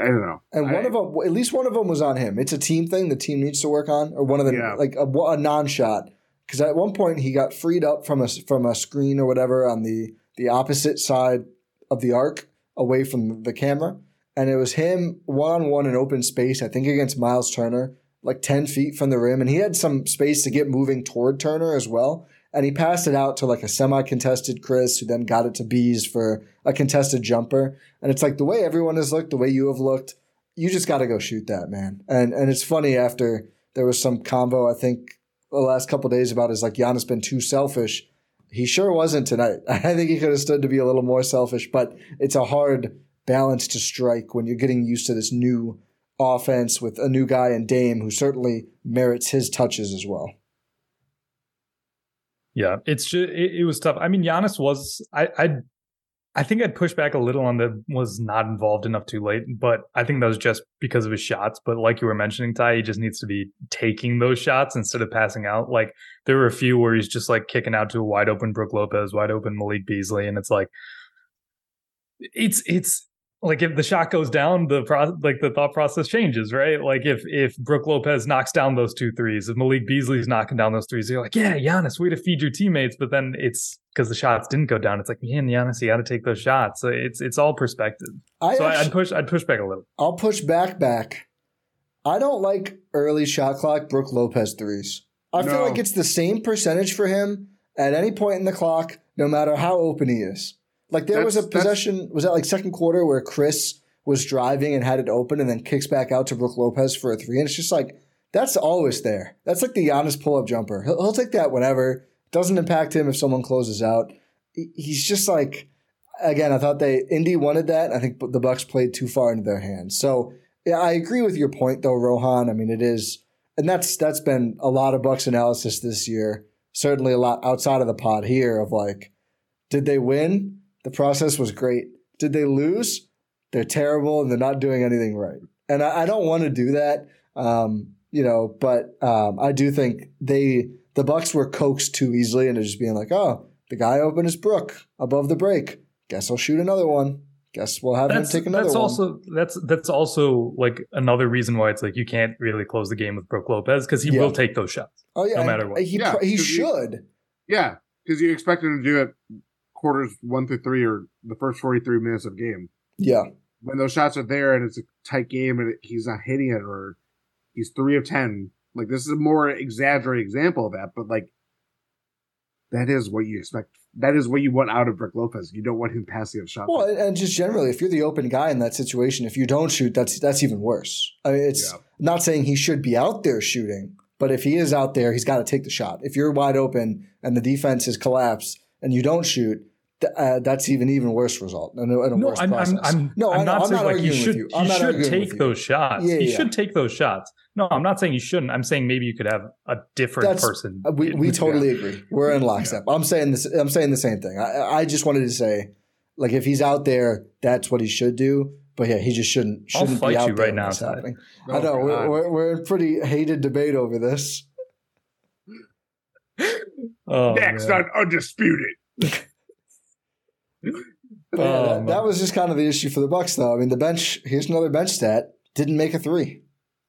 I don't know. And one I- of them, at least one of them, was on him. It's a team thing. The team needs to work on, or one of them, Yeah. like a, a non-shot. Because at one point he got freed up from a from a screen or whatever on the the opposite side of the arc, away from the camera, and it was him one on one in open space. I think against Miles Turner, like ten feet from the rim, and he had some space to get moving toward Turner as well. And he passed it out to like a semi-contested Khris, who then got it to Bees for a contested jumper. And it's like the way everyone has looked, the way you have looked, you just got to go shoot that, man. And and it's funny after there was some combo I think the last couple days about is like Giannis been too selfish. He sure wasn't tonight. I think he could have stood to be a little more selfish, but it's a hard balance to strike when you're getting used to this new offense with a new guy in Dame who certainly merits his touches as well. Yeah, it's just it, it was tough. I mean, Giannis was I I I think I'd push back a little on the was not involved enough too late, but I think that was just because of his shots. But like you were mentioning, Ti, he just needs to be taking those shots instead of passing out. Like there were a few where he's just like kicking out to a wide open Brook Lopez, wide open Malik Beasley, and it's like it's it's like if the shot goes down, the pro- like the thought process changes, right? Like if if Brook Lopez knocks down those two threes, if Malik Beasley's knocking down those threes, you're like, yeah, Giannis, way to feed your teammates. But then it's because the shots didn't go down. It's like, man, Giannis, you got to take those shots. So it's it's all perspective. I so actually- I'd push I'd push back a little. I'll push back back. I don't like early shot clock Brook Lopez threes. I feel like it's the same percentage for him at any point in the clock, no matter how open he is. Like there was a That's- that's- possession, was that like second quarter where Khris was driving and had it open and then kicks back out to Brook Lopez for a three. And it's just like, that's always there. That's like the Giannis pull up jumper. He'll, he'll take that whenever. Doesn't impact him if someone closes out. He's just like, again, I thought they Indy wanted that. I think the Bucks played too far into their hands. So yeah, I agree with your point though, Rohan. I mean, it is, and that's that's been a lot of Bucks analysis this year. Certainly a lot outside of the pod here of like, did they win? The process was great. Did they lose? They're terrible and they're not doing anything right. And I, I don't want to do that, um, you know. But um, I do think they the Bucks were coaxed too easily into just being like, oh, the guy opened his brook above the break. Guess I'll shoot another one. Guess we'll have That's him take another that's one. also that's that's also like another reason why it's like you can't really close the game with Brook Lopez because he Yeah. will take those shots. oh yeah, no matter what. He Yeah, pr- he 'cause you- should. Yeah, because you expect him to do it quarters one through three or the first 43 minutes of game. Yeah. When those shots are there and it's a tight game and he's not hitting it or he's three of 10, like this is a more exaggerated example of that, but like that is what you expect. That is what you want out of Rick Lopez. You don't want him passing a shot. Well, and- just generally, if you're the open guy in that situation, if you don't shoot, that's that's even worse. I mean, it's Yeah. not saying he should be out there shooting, but if he is out there, he's got to take the shot. If you're wide open and the defense has collapsed and you don't shoot, th- uh, that's even even worse result and a, and a No, worse I'm, I'm, process. I'm, no, I'm I know, not I'm saying like he arguing should, with you. he I'm not should take you. those shots. Yeah, he yeah. should take those shots. No, I'm not saying you shouldn't. I'm saying maybe you could have a different That's- person. Uh, We, we Yeah. totally agree. We're in lockstep. I'm saying this. I'm saying the same thing. I, I just wanted to say, like, if he's out there, that's what he should do. But yeah, he just shouldn't I'll shouldn't fight be out you there right now, that's happening. Oh, I know we're, we're we're in pretty hated debate over this. Oh, Next man. on Undisputed. Yeah, Oh, that, that was just kind of the issue for the Bucks, though. I mean, the bench. Here's another bench stat: didn't make a three,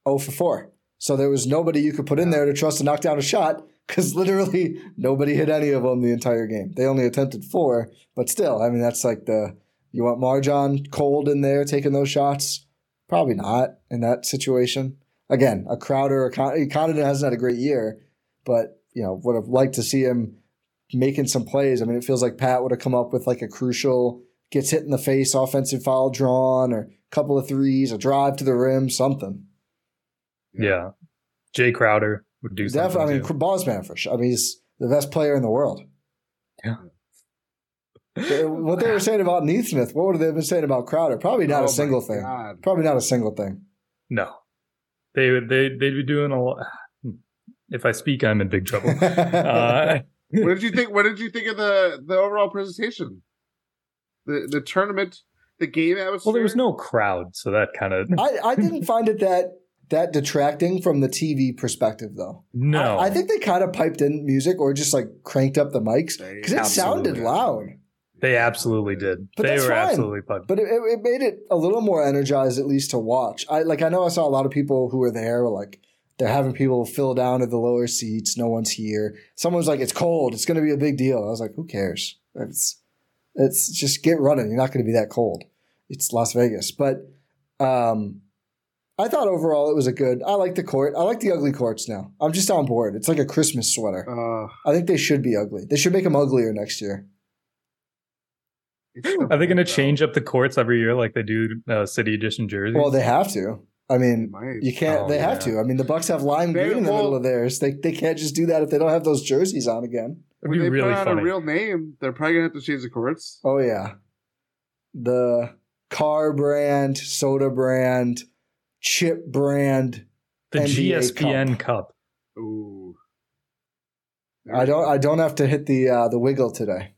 oh for four. So there was nobody you could put in there to trust to knock down a shot because literally nobody hit any of them the entire game. They only attempted four, but still, I mean, that's like the you want MarJon cold in there taking those shots? Probably not in that situation. Again, a Crowder, a Con- Condon hasn't had a great year, but you know would have liked to see him making some plays. I mean, it feels like Pat would have come up with like a crucial gets hit in the face, offensive foul drawn, or a couple of threes, a drive to the rim, something. Yeah. Jae Crowder would do something. Definitely, I mean, too. balls man for sure. I mean, he's the best player in the world. Yeah. They- what they were saying about Nesmith, what would they have been saying about Crowder? Probably not Oh a my single thing. God. Probably not a single thing. No. They would they they'd be doing a lot. If I speak, I'm in big trouble. Uh, what did you think? What did you think of the the overall presentation? The the tournament, the game atmosphere. well, there was no crowd, so that kind of I, I didn't find it that that detracting from the TV perspective, though. no. I, I think they kind of piped in music or just like cranked up the mics because it sounded loud. they absolutely did. But they that's were fine. absolutely pumped. But it, it it made it a little more energized, at least to watch. I like. I know I saw a lot of people who were there, were like they're having people fill down to the lower seats. No one's here. Someone's like, "It's cold. It's going to be a big deal." I was like, "Who cares? It's it's just get running. You're not going to be that cold. It's Las Vegas." But um, I thought overall it was a good. I like the court. I like the ugly courts now. I'm just on board. It's like a Christmas sweater. Uh, I think they should be ugly. They should make them uglier next year. Are they going to change up the courts every year like they do uh, City Edition jerseys? Well, they have to. I mean, you can't. Oh, they have to. I mean, the Bucks have lime They- green in the well- middle of theirs. They they can't just do that if they don't have those jerseys on again. It'd When they really put out funny. a real name, they're probably gonna have to change the courts. Oh yeah, the car brand, soda brand, chip brand. the NBA GSPN Cup. Ooh. I don't. I don't have to hit the uh, the wiggle today.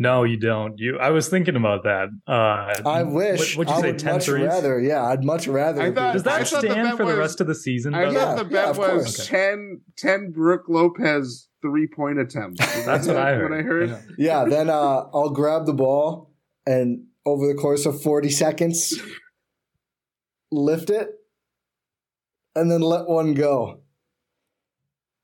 No, you don't. You. I was thinking about that. Uh, I wish. What, would you I say? would Ten much threes? rather. Yeah, I'd much rather. I it be- thought- Does that thought the stand bet for the rest of the season? I though? Yeah, thought the bet of was course. 10, 10 Brook Lopez three point attempts. That's what I heard. What I heard. Yeah. yeah. Then uh, I'll grab the ball and over the course of 40 seconds, lift it, and then let one go.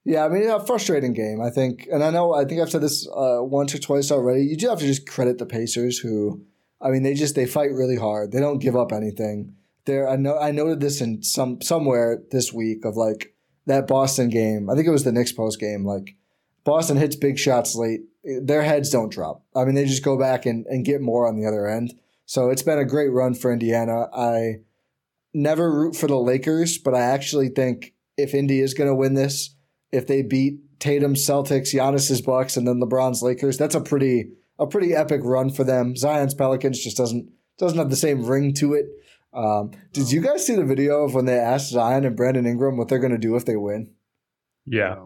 Yeah, I mean, a frustrating game, I think. And I know, I think I've said this uh, once or twice already. You do have to just credit the Pacers who, I mean, they just, they fight really hard. They don't give up anything. There, I know, I noted this in some, somewhere this week of like that Boston game. I think it was the Knicks post game. Like, Boston hits big shots late. Their heads don't drop. I mean, they just go back and, and get more on the other end. So it's been a great run for Indiana. I never root for the Lakers, but I actually think if Indy is going to win this, if they beat Tatum, Celtics, Giannis's Bucks, and then LeBron's Lakers, that's a pretty a pretty epic run for them. Zion's Pelicans just doesn't doesn't have the same ring to it. Um, did you guys see the video of when they asked Zion and Brandon Ingram what they're going to do if they win? Yeah.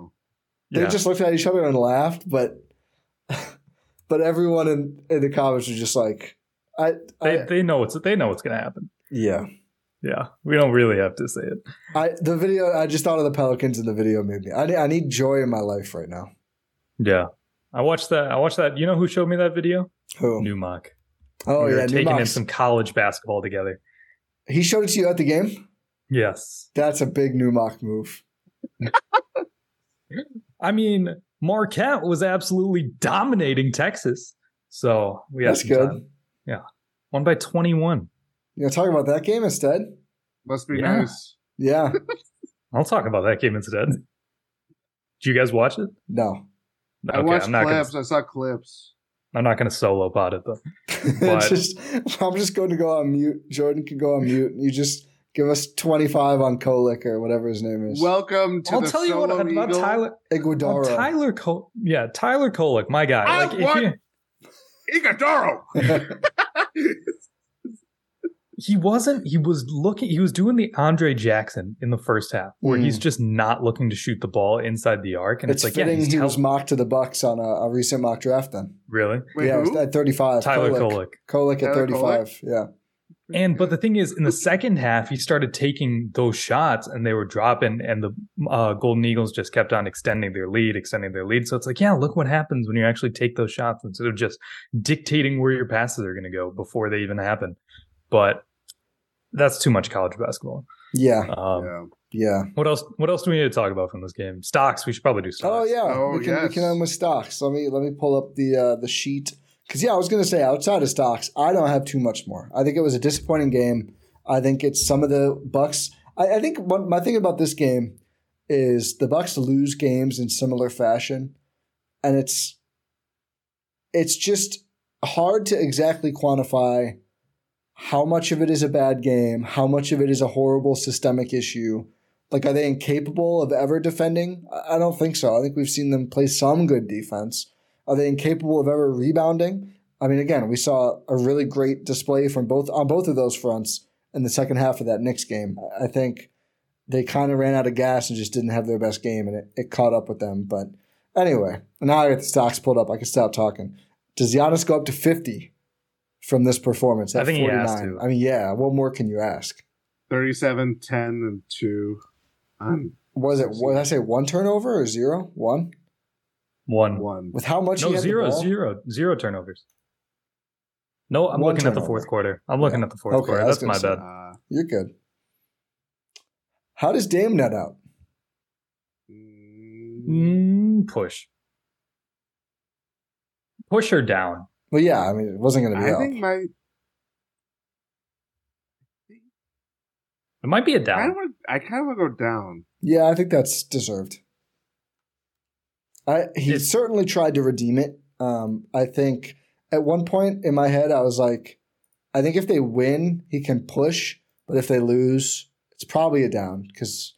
They yeah. just looked at each other and laughed, but but everyone in, in the comments was just like, I, they I they know what's they know what's gonna happen. yeah. Yeah. We don't really have to say it. I the video I just thought of the Pelicans in the video made me. I need, I need joy in my life right now. Yeah. I watched that I watched that. You know who showed me that video? Who? Numac. oh we yeah, taking in some college basketball together. He showed it to you at the game. Yes. That's a big Numac move. I mean, Marquette was absolutely dominating Texas. So we had That's good. time. Yeah. Won by 21. You know, talk about that game instead. Must be Yeah. nice. Yeah, I'll talk about that game instead. Do you guys watch it? no. I watched clips. I saw clips. I'm not gonna solo pot it though. It's just, I'm just going to go on mute. Jordan can go on mute. You just give us 25 on Kolek or whatever his name is. Welcome to I'll the tell you what Solo about Eagle. Tyler. Iguodaro. Tyler Col- yeah, Tyler Kolek, my guy. I Like want- you, Iguodaro. he wasn't he was looking he was doing the Andre Jackson in the first half where Mm. he's just not looking to shoot the ball inside the arc and it's it's, like yeah he's he tell- was mocked to the Bucks on a, a recent mock draft. Then really Wait, yeah, who? at 35. Tyler Kolek. Kolek. Kolek at Tyler 35. Yeah. and but the thing is in the second half he started taking those shots and they were dropping and the uh, Golden Eagles just kept on extending their lead extending their lead so it's like yeah look what happens when you actually take those shots instead of just dictating where your passes are going to go before they even happen but that's too much college basketball Yeah. um, yeah. Yeah. What else? What else do we need to talk about from this game? Stocks. We should probably do stocks. Oh yeah. Oh, we can we can end with stocks. Let me let me pull up the uh, the sheet because yeah, I was gonna say outside of stocks, I don't have too much more. I think it was a disappointing game. I think it's some of the Bucks. I, I think one, my thing about this game is the Bucks lose games in similar fashion, and it's it's just hard to exactly quantify how much of it is a bad game, how much of it is a horrible systemic issue. Like, are they incapable of ever defending? I don't think so. I think we've seen them play some good defense. Are they incapable of ever rebounding? I mean, again, we saw a really great display from both on both of those fronts in the second half of that Knicks game. I I think they kind of ran out of gas and just didn't have their best game, and it, it caught up with them. But anyway, now I got the stocks pulled up. I can stop talking. Does Giannis go up to 50 from this performance at I think he 49? has to. I mean, yeah, what more can you ask? 37, 10, and 2. On Was it, what did I say, one turnover or zero? One? One. 1. With how much No, he had the zero, ball? zero, zero turnovers. No, I'm One looking at the fourth quarter. I'm looking Yeah. at the fourth Okay, quarter. That's my gonna say- bad. Uh, You're good. How does Dame net out? Mm, push. Push her down. Well, yeah, I mean, it wasn't going to be I up. think my. It might be a down. want, I kind of want to go down. Yeah, I think that's deserved. I he It's- certainly tried to redeem it. Um, I think at one point in my head, I was like, I think if they win, he can push, but if they lose, it's probably a down because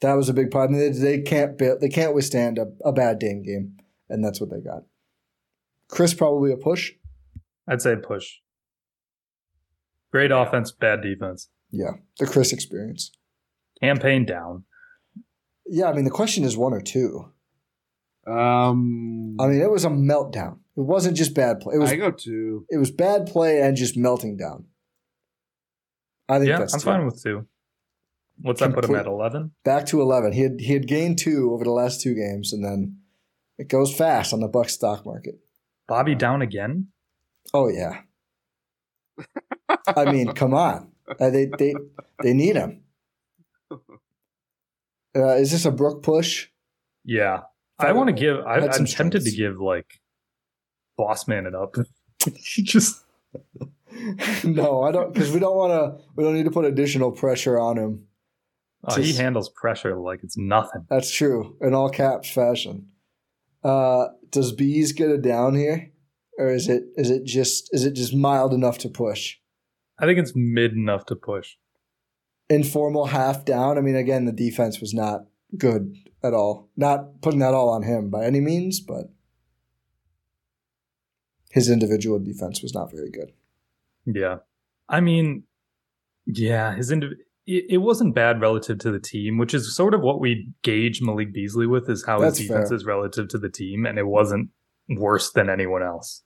that was a big problem. They, they can't be, they can't withstand a, a bad Dame game, and that's what they got. Khris probably a push. I'd say push. Great offense, bad defense. Yeah, the Khris experience. Cam Payne down. Yeah, I mean the question is one or two. Um, I mean, it was a meltdown. It wasn't just bad play. It was I go 2. it was bad play and just melting down. I think Yeah, that's I'm two. fine with two. What's that put him at? Eleven. back to eleven. He had he had gained two over the last two games, and then it goes fast on the Buck stock market. Bobby down again. Oh yeah, I mean, come on, uh, they they they need him. Uh, is this a Brook push? Yeah. I want to give. I'm tempted to give like boss man it up. Just no, I don't because we don't want to. We don't need to put additional pressure on him. oh, he handles pressure like it's nothing. That's true in all caps fashion. Uh, does bees get a down here, or is it is it just is it just mild enough to push? I think it's mid enough to push. Informal half down. I mean, again, the defense was not good at all. Not putting that all on him by any means, but his individual defense was not very good. Yeah. I mean, yeah, his indiv- it, it wasn't bad relative to the team, which is sort of what we gauge Malik Beasley with is how That's his defense fair. is relative to the team, and it wasn't worse than anyone else.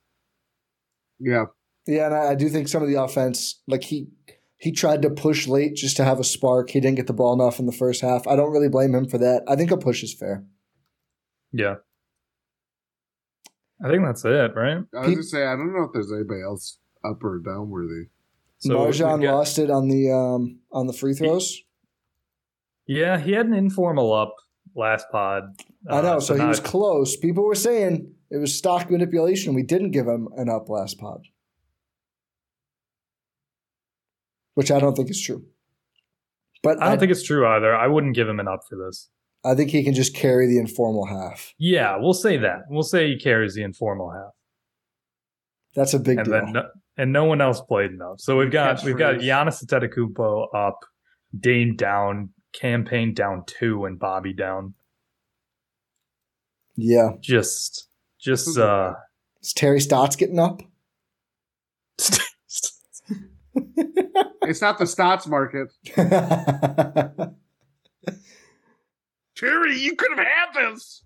Yeah. Yeah, and I, I do think some of the offense, like he he tried to push late just to have a spark. He didn't get the ball enough in the first half. I don't really blame him for that. I think a push is fair. Yeah. I think that's it, right? I was Pe- gonna say I don't know if there's anybody else up or down worthy. So MarJon got- lost it on the um on the free throws. Yeah, he had an informal up last pod. I know, Uh, so he now was close. People were saying it was stock manipulation. We didn't give him an up last pod, which I don't think is true. But I don't think it's true either. I wouldn't give him an up for this. I think he can just carry the informal half. Yeah, we'll say that. We'll say he carries the informal half, That's a big and deal. then no, and no one else played enough. So we've got we've got Giannis Antetokounmpo up, Dame down, Cam Payne down two, and Bobby down. yeah, Just just uh, is Terry Stotts getting up? It's not the Stotts market. Terry, you could have had this.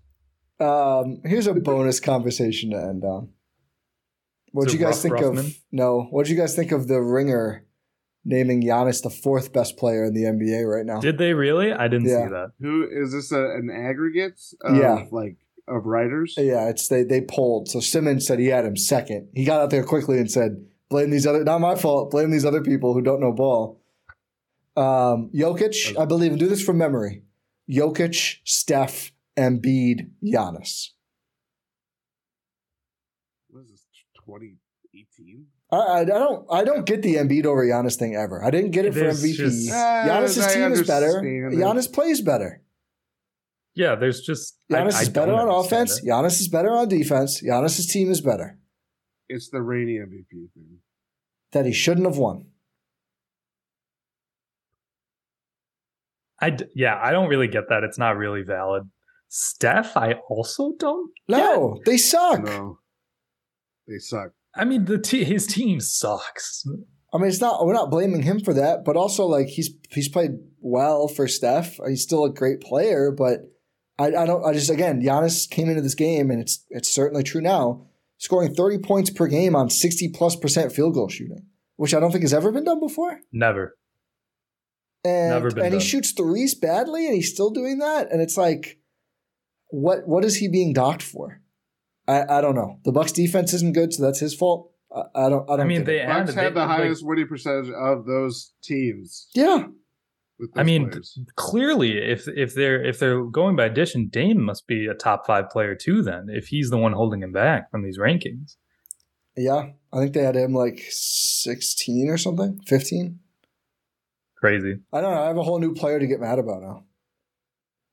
um, here's a bonus conversation to end on. What'd you guys Ruff think Ruffman? of? No, what'd you guys think of the ringer naming Giannis the fourth best player in the NBA right now? did they really? I didn't Yeah. see that. Who is this? A, an aggregate? Of, Yeah. like of writers. Yeah, it's they they polled. So Simmons said he had him second. He got out there quickly and said, "Blame these other, not my fault. Blame these other people who don't know ball." Um, Jokic, I believe, and do this from memory. Jokic, Steph, Embiid, Giannis. 2018. I, I don't I don't get the Embiid over Giannis thing ever. I didn't get it, it for MVP. Just, ah, Giannis's team is better. Giannis plays better. Yeah, there's just Giannis I, is better on offense. It. Giannis is better on defense. Giannis' team is better. It's the rainy MVP thing that he shouldn't have won. I d- yeah, I don't really get that. It's not really valid. Steph, I also don't. No, get. they suck. No they suck. I mean, the te- his team sucks. I mean, it's not. We're not blaming him for that, but also like he's he's played well for Steph. He's still a great player, but I, I don't. I just again, Giannis came into this game, and it's it's certainly true now, scoring thirty points per game on sixty plus percent field goal shooting, which I don't think has ever been done before. Never. And Never been and he done. shoots threes badly, and he's still doing that, and it's like, what what is he being docked for? I, I don't know. The Bucks defense isn't good, so that's his fault. I, I don't. I don't. I mean, get they Bucks added had they, the like, highest winning percentage of those teams. yeah. I mean, players. clearly, if if they're if they're going by addition, Dame must be a top five player too. Then, if he's the one holding him back from these rankings, Yeah, I think they had him like 16 or something, 15. crazy. I don't know. I have a whole new player to get mad about now.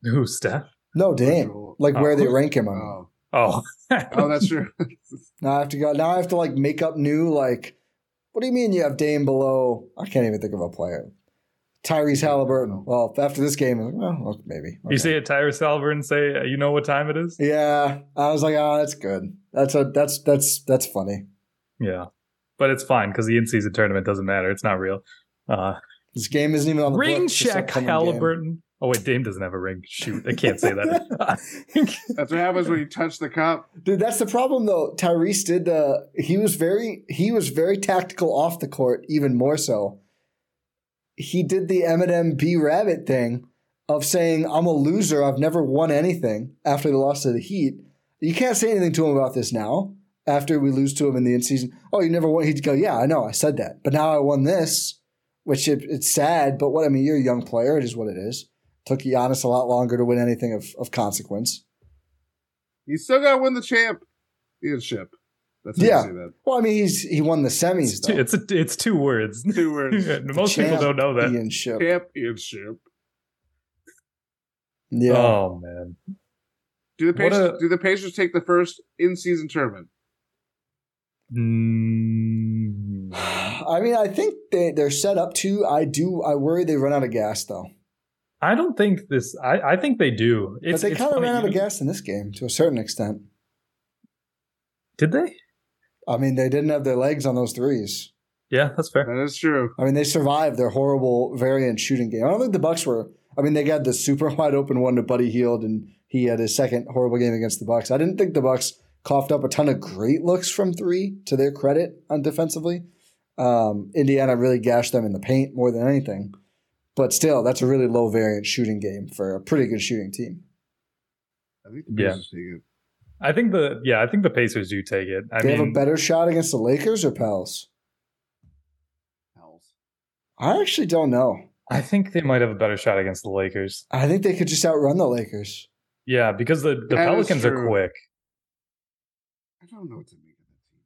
Who Steph? No, Dame. Virgil. Like where Oh. they rank him on. oh, Oh, oh, that's true. Now I have to go. Now I have to like make up new. Like, what do you mean you have Dame below? I can't even think of a player. Tyrese Haliburton. Well, after this game, like, well, look, maybe. you see a Tyrese Haliburton say, "You know what time it is?" Yeah, I was like, oh, that's good. That's a that's that's that's funny. Yeah, but it's fine because the in-season tournament doesn't matter. It's not real. Uh, This game isn't even on the ring books, check upcoming Haliburton. Oh wait, Dame doesn't have a ring. Shoot, I can't say that. That's what happens when you touch the cup. Dude, that's the problem though. Tyrese did. Uh, he was very he was very tactical off the court, even more so. He did the Eminem B Rabbit thing of saying, "I'm a loser. I've never won anything." After the loss to the Heat, you can't say anything to him about this now. after we lose to him in the end season. Oh, you never won. He'd go, yeah, I know, I said that, but now I won this, which it, it's sad. But what I mean, you're a young player. It is what it is. Took Giannis a lot longer to win anything of, of consequence. You still got to win the champ, championship. That's how Yeah. you say that. Well, I mean, he's he won the semis. It's two, though. it's, a, it's two words. Two words. Most people don't know that. Championship. Championship. Yeah. Oh man. Do the What Pacers, a- do the Pacers take the first in season tournament? Mm, I mean, I think they, they're set up to. I do. I worry they run out of gas though. I don't think this. I, I think they do. It's, but they kind of ran out of gas in this game to a certain extent. Did they? I mean, they didn't have their legs on those threes. Yeah, that's fair. That is true. I mean, they survived their horrible variant shooting game. I don't think the Bucks were. I mean, they got the super wide open one to Buddy Hield, and he had his second horrible game against the Bucks. I didn't think the Bucks coughed up a ton of great looks from three to their credit on defensively. Um, Indiana really gashed them in the paint more than anything, but still, that's a really low variant shooting game for a pretty good shooting team. I think the Yeah. Pacers take it. I think the yeah, I think the Pacers do take it. I they have a better shot against the Lakers or Pels. Hells. I actually don't know. I think they might have a better shot against the Lakers. I think they could just outrun the Lakers. Yeah, because the, the That is Pelicans are quick. I don't know what to make of that team.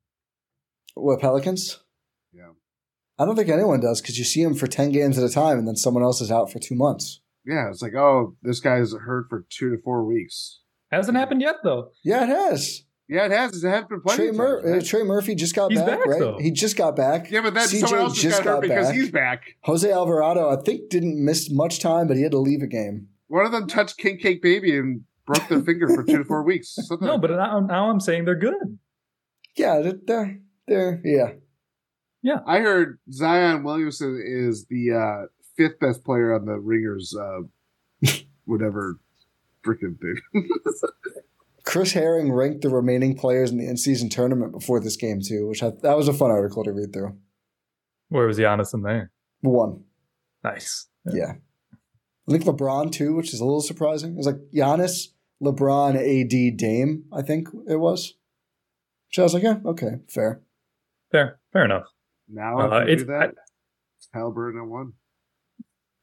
What Pelicans? Yeah. I don't think anyone does because you see them for 10 games at a time and then someone else is out for two months. Yeah, it's like, oh, this guy's hurt for two to four weeks. Hasn't happened yet though. Yeah, it has. Yeah, it has. It happened plenty Trey, of Mur- times. uh, right? Trey Murphy just got He's back, back, right? though. He just got back. yeah, but then CJ someone else just got hurt because back. he's back. Jose Alvarado, I think, didn't miss much time, but he had to leave a game. One of them touched King Cake Baby and broke their finger for two to four weeks. Something No, like but now, now I'm saying they're good. Yeah, they're, they're, they're yeah. I heard Zion Williamson is the uh, fifth best player on the Ringers, uh, whatever freaking thing. Chris Herring ranked the remaining players in the in-season tournament before this game too, which I, that was a fun article to read through. Where was Giannis in there? One, Nice. yeah. I think LeBron too, which is a little surprising. It was like Giannis, LeBron, AD, Dame. I think it was. So I was like, yeah, okay, fair. Fair. Fair enough. Now Uh, if you do that, it's Haliburton at one.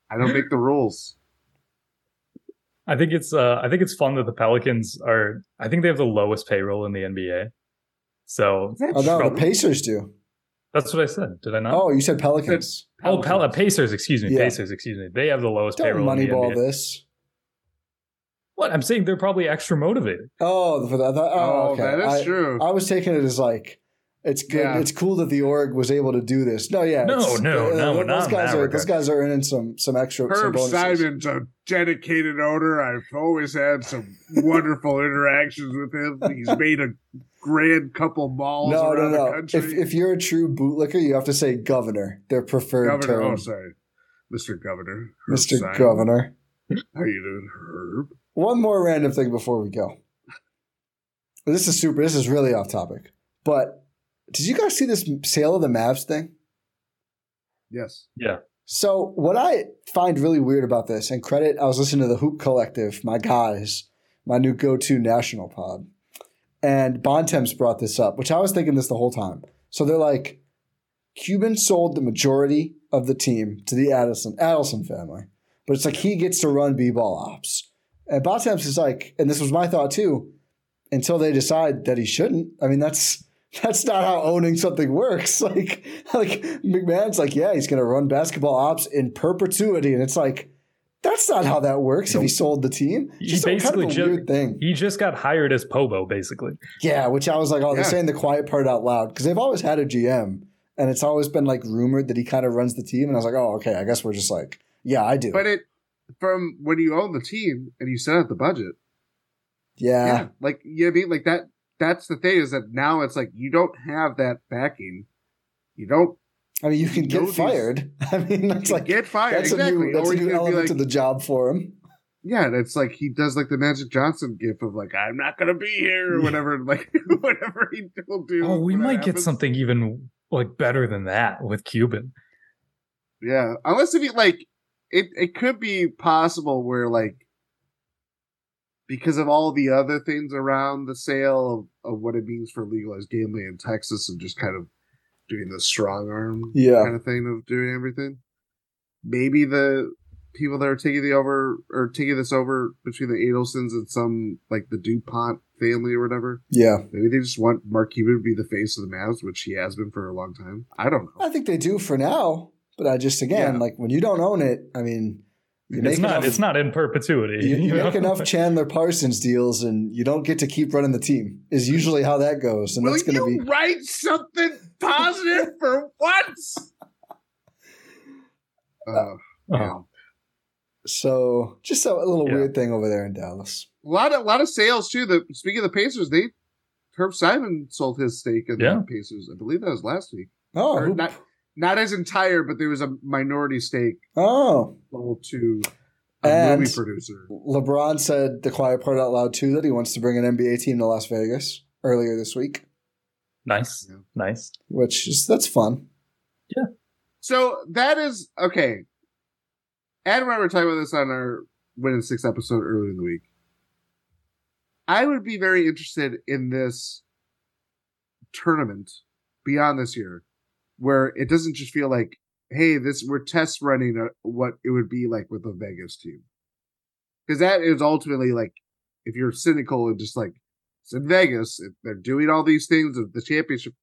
I don't make the rules. I think it's uh I think it's fun that the Pelicans are I think they have the lowest payroll in the NBA. So Oh no, the Pacers do. that's what I said. Did I not? Oh, you said Pelicans. oh Pel- Pacers, excuse me. Yeah. Pacers, excuse me. They have the lowest Don't payroll in the moneyball this. What? I'm saying they're probably extra motivated. Oh, for that. Oh, Oh, okay. that is I, true. I was taking it as like it's good. Yeah. It's cool that the org was able to do this. No, yeah, No, no, uh, no, Those not guys are regard. those guys are earning some some extra. Herb bonuses. Simon's a dedicated owner. I've always had some wonderful interactions with him. He's made a grand couple malls No, no, around the country. If if you're a true bootlicker, you have to say governor. Their preferred Governor, oh, term, oh sorry, Mr. Governor, Herb Mr. Simon. Governor. How you doing, Herb? One more random thing before we go. This is super. This is really off topic. But did you guys see this sale of the Mavs thing? Yes. Yeah. So what I find really weird about this, and credit, I was listening to the Hoop Collective, my guys, my new go-to national pod, and Bontemps brought this up, which I was thinking this the whole time. So they're like, Cuban sold the majority of the team to the Addison Adelson family, but it's like he gets to run b-ball ops, and Bontemps is like, and this was my thought too, until they decide that he shouldn't. I mean, that's that's not how owning something works. Like, like MacMahon's like, yeah, he's going to run basketball ops in perpetuity, and it's like, that's not how that works. If he sold the team, He just some kind basically of a ju- weird thing. He just got hired as Pobo, basically. Yeah, which I was like, oh, they're saying the quiet part out loud because they've always had a GM, and it's always been like rumored that he kind of runs the team. And I was like, oh, okay, I guess we're just like, yeah, I do. But it from when you own the team and you set out the budget. yeah, Yeah. Like you know what I mean? Like that that's the thing is that now it's like you don't have that backing. You don't I mean, you can know get these- fired. I mean, that's you like get fired. that's exactly. a new that's or a you new element like, to the job for him. Yeah, and it's like he does like the Magic Johnson gif of like I'm not gonna be here or whatever, like whatever he will do. Oh, we might get something even like better than that with Cuban. Yeah, unless if you like, it it could be possible where like because of all the other things around the sale of, of what it means for legalized gambling in Texas and just kind of doing the strong arm Yeah. kind of thing of doing everything. Maybe the people that are taking the over or taking this over between the Adelsons and some like the DuPont family or whatever. Yeah. Maybe they just want Mark Cuban to be the face of the Mavs, which he has been for a long time. I don't know. I think they do for now, but I just again Yeah. like when you don't own it, I mean, you make It's not. enough, It's not in perpetuity. you, you know? make enough Chandler Parsons deals, and you don't get to keep running the team. Is usually how that goes, and Will that's going to be write something positive for once? Uh, yeah. Oh. so. Just a, a little Yeah. weird thing over there in Dallas. A lot of lot of sales too. The speaking of the Pacers, they Herb Simon sold his stake in Yeah. the Pacers. I believe that was last week. Oh, Or who- not not as entire, but there was a minority stake oh. sold to a And- movie producer. LeBron said the quiet part out loud too that he wants to bring an NBA team to Las Vegas earlier this week, Nice. Yeah. Nice. which is that's fun. Yeah. So that is okay. Adam and I were talking about this on our Win in Six episode earlier in the week. I would be very interested in this tournament beyond this year, where it doesn't just feel like, hey, this we're test running a, what it would be like with a Vegas team, because that is ultimately like, if you're cynical and just like it's in Vegas, they're doing all these things, of the championship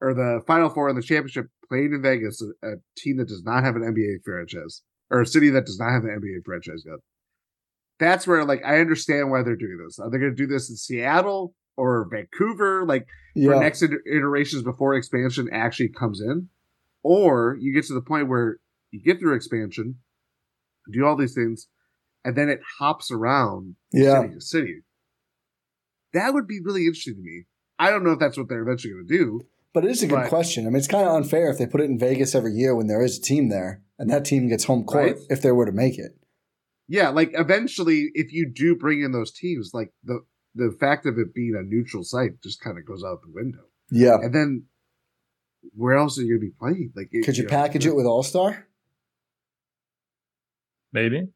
or the Final Four and the championship playing in Vegas, a, a team that does not have an NBA franchise or a city that does not have an NBA franchise yet. That's where like I understand why they're doing this. Are they going to do this in Seattle or Vancouver? Like for next iterations before expansion actually comes in, or you get to the point where you get through expansion, do all these things, and then it hops around yeah. city to city. That would be really interesting to me. I don't know if that's what they're eventually going to do. But it is a good But- question. I mean, it's kind of unfair if they put it in Vegas every year when there is a team there, and that team gets home court Right. if they were to make it. Yeah, like eventually, if you do bring in those teams, like the the fact of it being a neutral site just kind of goes out the window. Yeah. And then where else are you going to be playing? Like, Could you know, package it with All Star? Maybe.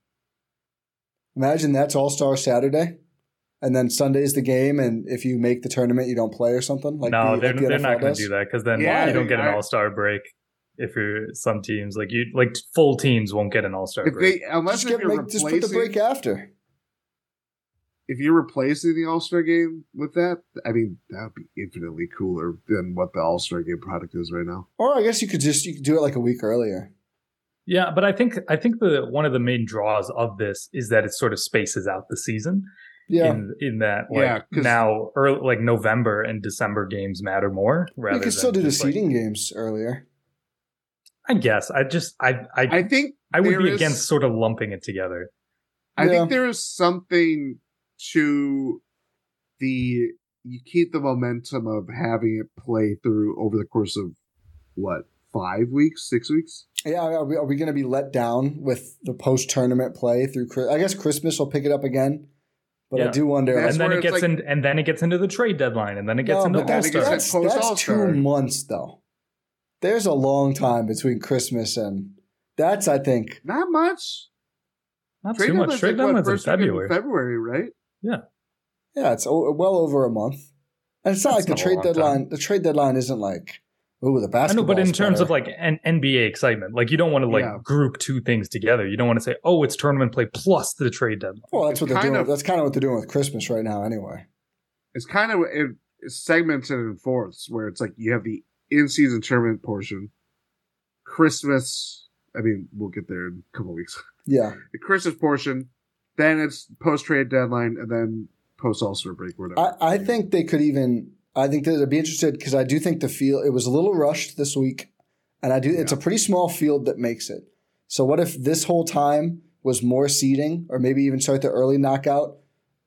Imagine that's All Star Saturday, and then Sunday's the game. And if you make the tournament, you don't play or something. Like no, the, they're, like the they're not going to do that because then Yeah, you don't get an all star break. If you're some teams like you, like full teams won't get an all star break. they unless Just, get, you're make, just put the break after. If you're replacing the All Star game with that, I mean that would be infinitely cooler than what the All Star game product is right now. Or I guess you could just you could do it like a week earlier. Yeah, but I think I think the one of the main draws of this is that it sort of spaces out the season. Yeah, In in that like Yeah, 'cause- now early like November and December games matter more. Rather you could still do the just, like- seeding games earlier. I guess I just I I I think I would be is- against sort of lumping it together. I Yeah. think there is something to the you keep the momentum of having it play through over the course of what five weeks, six weeks. Yeah, are we, are we going to be let down with the post tournament play through? I guess Christmas will pick it up again, but I do wonder. That's and then it gets like- in and then it gets into the trade deadline and then it gets no, into but all that's, that's, that's two months though. There's a long time between Christmas and that's I think Not much. Not Trade too much. deadline's Trade like, what, deadline's in first week of February. February, right? Yeah, Yeah, it's o- well over a month, and it's not That's like the not trade long time. deadline. The trade deadline isn't like ooh the I basketball. know, but in terms of like an NBA excitement, like you don't want to like Yeah. group two things together. You don't want to say, "Oh, it's tournament play plus the trade deadline." well, that's what they're doing. of- that's kind of what they're doing with Christmas right now, anyway. It's kind of it, it's segmented in fourths where it's like you have the in season tournament portion, Christmas. I mean, we'll get there in a couple weeks. Yeah, The Christmas portion, then it's post trade deadline, and then post All Star break, whatever. I, I think they could even. I think that I'd be interested because I do think the field it was a little rushed this week, and I do. It's a pretty small field that makes it. So what if this whole time was more seeding, or maybe even start the early knockout,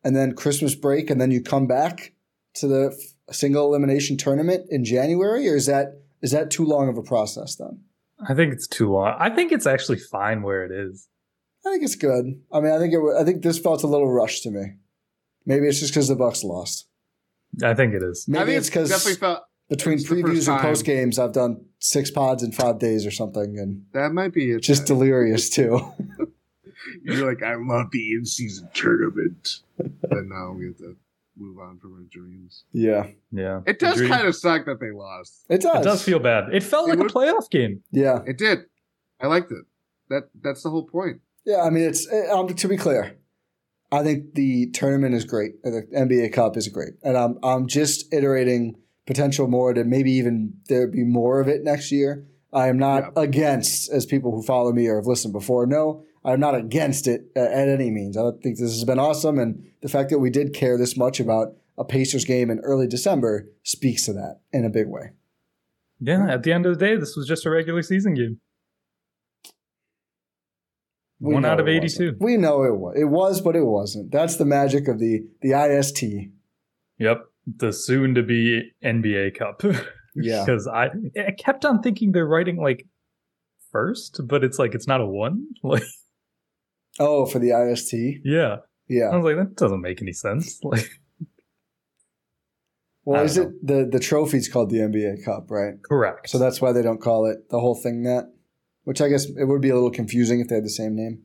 and then Christmas break, and then you come back to the f- single elimination tournament in January, or is that is that too long of a process? Then I think it's too long. I think it's actually fine where it is. I think it's good. I mean, I think it. I think this felt a little rushed to me. Maybe it's just because the Bucks lost. I think it is. Maybe I think it's because definitely felt between it's the first previews and post games, I've done six pods in five days or something, and that might be it. just delirious too. You're like, I love the in season tournament. but now we have to move on from our dreams. Yeah, Yeah. It does kind of suck that they lost. it does. It does feel bad. It felt It like would- a playoff game. Yeah, It did. I liked it. That that's the whole point. Yeah. I mean, it's um, to be clear. I think the tournament is great. Uh, The NBA Cup is great, and I'm I'm just iterating potential more to maybe even there be more of it next year. I am not against, as people who follow me or have listened before know, I'm not against it at, at any means. I think this has been awesome, and the fact that we did care this much about a Pacers game in early December speaks to that in a big way. Yeah. At the end of the day, this was just a regular season game. We One out of 82. wasn't. We know it was. It was, but it wasn't. That's the magic of the the IST. Yep. The soon to be NBA Cup. Yeah. Because I, I kept on thinking they're writing like first, but it's like it's not a one. Like, Oh, for the IST. yeah. Yeah. I was like, that doesn't make any sense. Like, Well, is don't it the the trophy's called the NBA Cup, right? correct. So that's why they don't call it the whole thing that. Which I guess it would be a little confusing if they had the same name.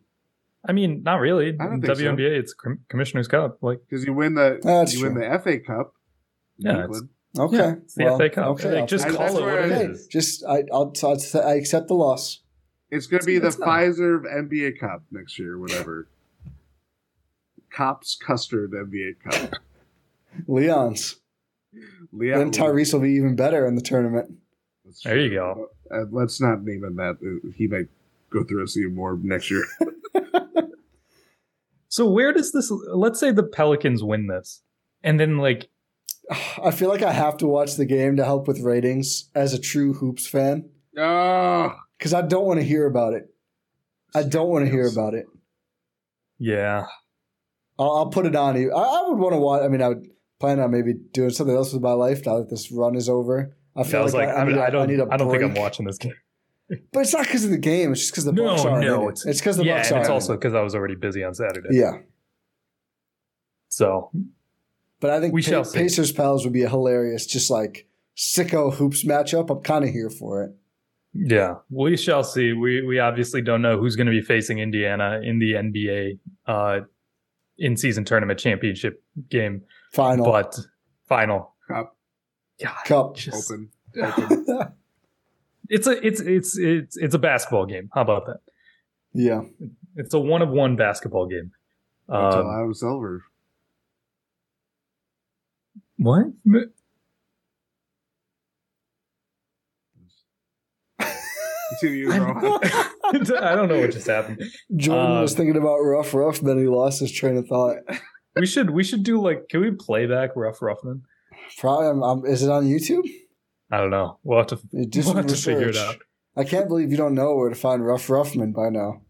I mean, not really. I don't think so. WNBA, it's Com- Commissioner's Cup. Like, Because you win the ah, That's you win the FA Cup. Yeah. Okay. Yeah, it's the well, FA Cup. Okay. Like, just take call it what it Okay, is. Just I I'll, I'll, I accept the loss. It's going to be the It's not. Pfizer NBA Cup next year, whatever. Kopp's Custard NBA Cup. Leon's. Leon, Then Tyrese will be even better in the tournament. There you go. Uh, let's not name him that. Uh, He might go through us even more next year. so where does this? Let's say the Pelicans win this, and then like, I feel like I have to watch the game to help with ratings as a true hoops fan oh, because I don't want to hear about it. I don't want to hear about it. yeah, I'll, I'll put it on you. I, I would want to watch. I mean, I would plan on maybe doing something else with my life now that this run is over. I I feel was like, like, I, I, I, mean, need, a- I don't, need a I don't think I'm watching this game. But it's not because of the game. It's just because the No, Bucks are. no, it's because the yeah, Bucks are. it's also because I was already busy on Saturday. yeah. So But I think We Pa- shall see. Pacers Pals would be a hilarious, just like sicko hoops matchup. I'm kind of here for it. yeah, we shall see. We we obviously don't know who's going to be facing Indiana in the NBA uh, in season tournament championship game, Final but final. Cup God, cup. just- open. open. it's a it's it's it's it's a basketball game. How about that? yeah. It's a one of one basketball game. Until Um, Adam Silver. what? Continue, I bro. I don't know what just happened. Jordan Uh, was thinking about rough, rough, then he lost his train of thought. We should we should do like can we play back Rough Roughman? Probably, um, um, is it on YouTube? I don't know. We'll have to, do we'll have to figure it out. I can't believe you don't know where to find Rough Ruffman by now.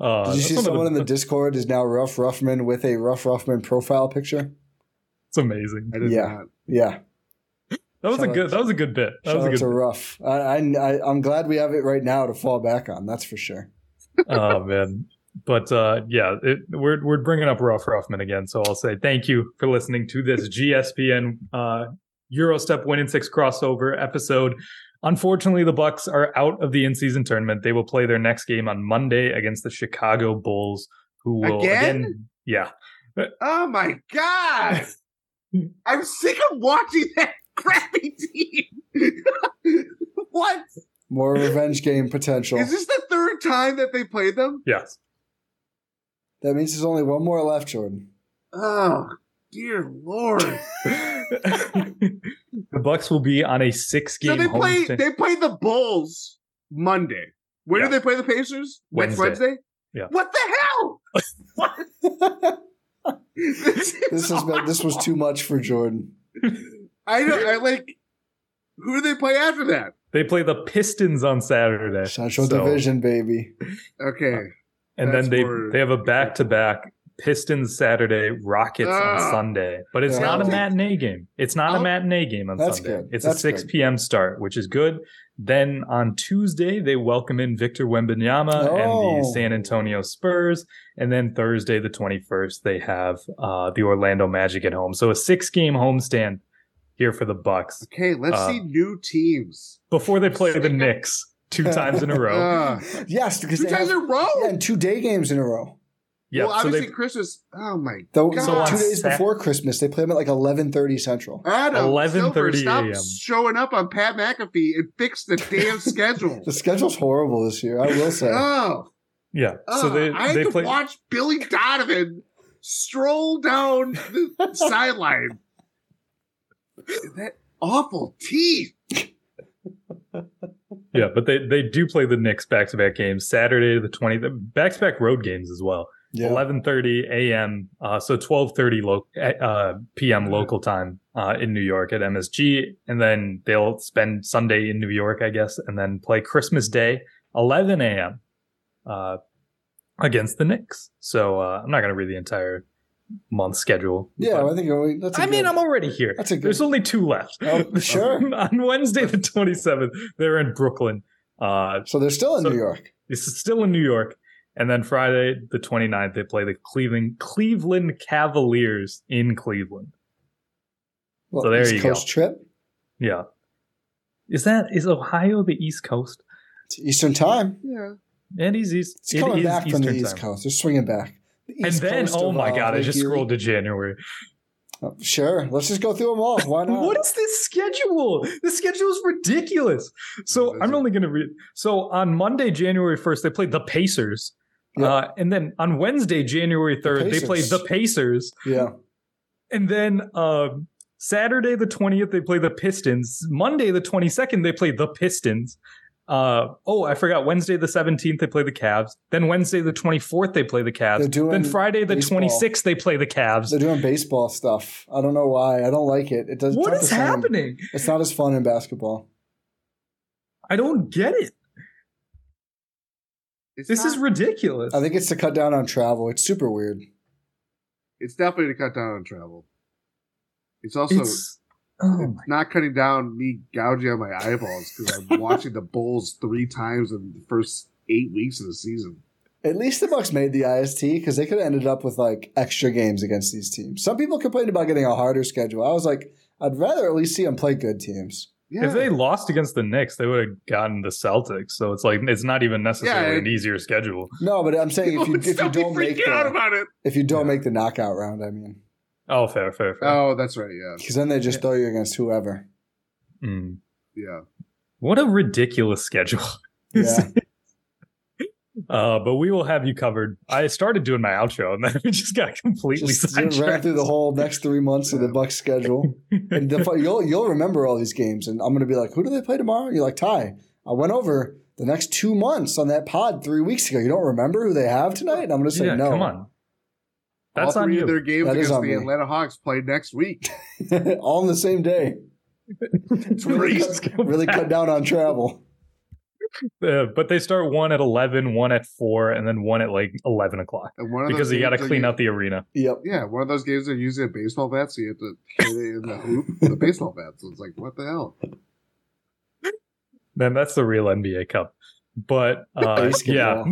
Uh, Did you that's see one of someone in the the, Discord is now Rough Ruffman with a Rough Ruffman profile picture? It's amazing. I Yeah. not. Yeah, That was Shout a out- good. That was a good bit. That shout was a out good. to bit. Rough. I, I, I, I'm glad we have it right now to fall back on. That's for sure. oh man but uh yeah it, we're we're bringing up Ralph Ruffman again so i'll say thank you for listening to this gspn uh Gyro Step win in six crossover episode unfortunately the bucks are out of the in-season tournament they will play their next game on monday against the chicago bulls who will Again? again yeah Oh my god! I'm sick of watching that crappy team. what More revenge game potential. is this the third time that they played them? yes That means there's only one more left, Jordan. Oh dear lord! the bucks will be on a six so game they play. homestand They play the Bulls Monday. Where Yeah. do they play the Pacers? Wednesday. Wednesday. Yeah. What the hell? This This has been this was too much for Jordan. I don't. I like. Who do they play after that? they play the pistons on saturday Central So- Division, baby. Okay. And That's then they more- they have a back to back Pistons Saturday, Rockets on Ah. Sunday, but it's Yeah. not a matinee game. It's not a I'll- matinee game on That's Sunday. good. It's That's a 6 good. p.m. start, which is good. Then on Tuesday, they welcome in Victor Wembanyama and Oh. the San Antonio Spurs. And then Thursday, the 21st, they have uh, the Orlando Magic at home. So a six game homestand here for the Bucks Okay. Let's Uh, see new teams. before they play the Knicks two times in a row. Uh, yes, because two times have, in a row. yeah, and two day games in a row. Yeah, well, so obviously they Christmas. Oh my The, god! So two days Sat- before Christmas, they play them at like eleven thirty Central. Adam 11:30 stop a.m.. showing up on Pat McAfee and fix the damn schedule. The schedule's horrible this year. I will say. oh, yeah. oh, so they I had they to watch Billy Donovan stroll down the sideline. That awful teeth. Yeah, but they they do play the Knicks back to back games Saturday the twenty back to back road games as well. Yeah. Eleven thirty a.m. Uh, so twelve thirty lo- uh, p.m. local time uh, in New York at MSG, and then they'll spend Sunday in New York, I guess, and then play Christmas Day eleven a.m. Uh, against the Knicks. So uh, I'm not going to read the entire month schedule. Yeah, but- I think we- that's. a I mean, I'm already here. That's a good- There's only two left. Oh, sure. On Wednesday the 27th, they're in Brooklyn. Uh, So they're still in So- New York. this is still in New York. And then Friday the 29th, they play the Cleveland Cleveland Cavaliers in Cleveland. Well, So there East you Coast go. trip. Yeah. Is that is Ohio the East Coast? It's Eastern time. Yeah. And he's East. It's coming is back from the East time. Coast. They're swinging back. The And East then, oh my uh, God, I just Erie. scrolled to January. Oh, sure, let's just go through them all. Why not? What is this schedule? The schedule is ridiculous. So I'm it? only going to read. So on Monday, January 1st, they played the Pacers. Yep. Uh, and then on Wednesday, January 3rd, they played the Pacers. Yeah, And then um, Saturday, the 20th, they play the Pistons. Monday, the 22nd, they play the Pistons. Uh, oh, I forgot. Wednesday, the 17th, they play the Cavs. Then Wednesday, the 24th, they play the Cavs. They're doing then Friday, the baseball. 26th, they play the Cavs. they're doing baseball stuff. I don't know why. I don't like it. It does. What it's not is same. happening? It's not as fun in basketball. I don't get it. It's This is ridiculous. I think it's to cut down on travel. It's super weird. It's definitely to cut down on travel. It's also it's oh not cutting down me gouging on my eyeballs because I'm watching the Bulls three times in the first eight weeks of the season. At least the Bucks made the IST because they could have ended up with like extra games against these teams. Some people complained about getting a harder schedule. I was like, I'd rather at least see them play good teams. Yeah. If they lost against the Knicks, they would have gotten the Celtics. So it's like it's not even necessarily Yeah, an easier schedule. No, but I'm saying if you if you don't make freaking out about it. if you don't make the knockout round, I mean, Oh, fair, fair, fair. Oh, that's right. Yeah. because then they just throw you against whoever. Mm. Yeah. What a ridiculous schedule. Yeah. uh, but we will have you covered. I started doing my outro and then we just got completely Just ran through the whole next three months of the Bucks schedule, and the, you'll you'll remember all these games, and I'm gonna be like, who do they play tomorrow? You're like, Ti, I went over the next two months on that pod three weeks ago. You don't remember who they have tonight? And I'm gonna say yeah, no. come on. That's All on three you. of their games That is against on the me. Atlanta Hawks played next week. all on the same day. really, Let's cut, go really cut down on travel. Uh, but they start one at 11, one at 4, and then one at like 11 o'clock. And one of Because those you got to clean u- out the arena. Yep. Yeah, one of those games they're using a baseball bat, so you have to hit it in the hoop with a baseball bat. So it's like, what the hell? Then that's the real NBA Cup. But uh, yeah.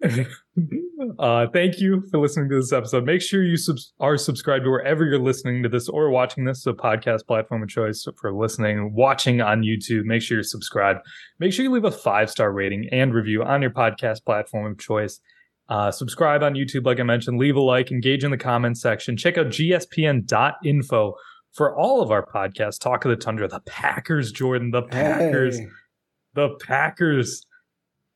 uh, thank you for listening to this episode. Make sure you subs- are subscribed to wherever you're listening to this or watching this, a podcast platform of choice for listening, watching on YouTube. Make sure you're subscribed. Make sure you leave a five star rating and review on your podcast platform of choice. Uh, subscribe on YouTube, like I mentioned. Leave a like, engage in the comments section. Check out gspn.info for all of our podcasts. Talk of the Tundra, the Packers, Jordan, the Packers Hey. the Packers.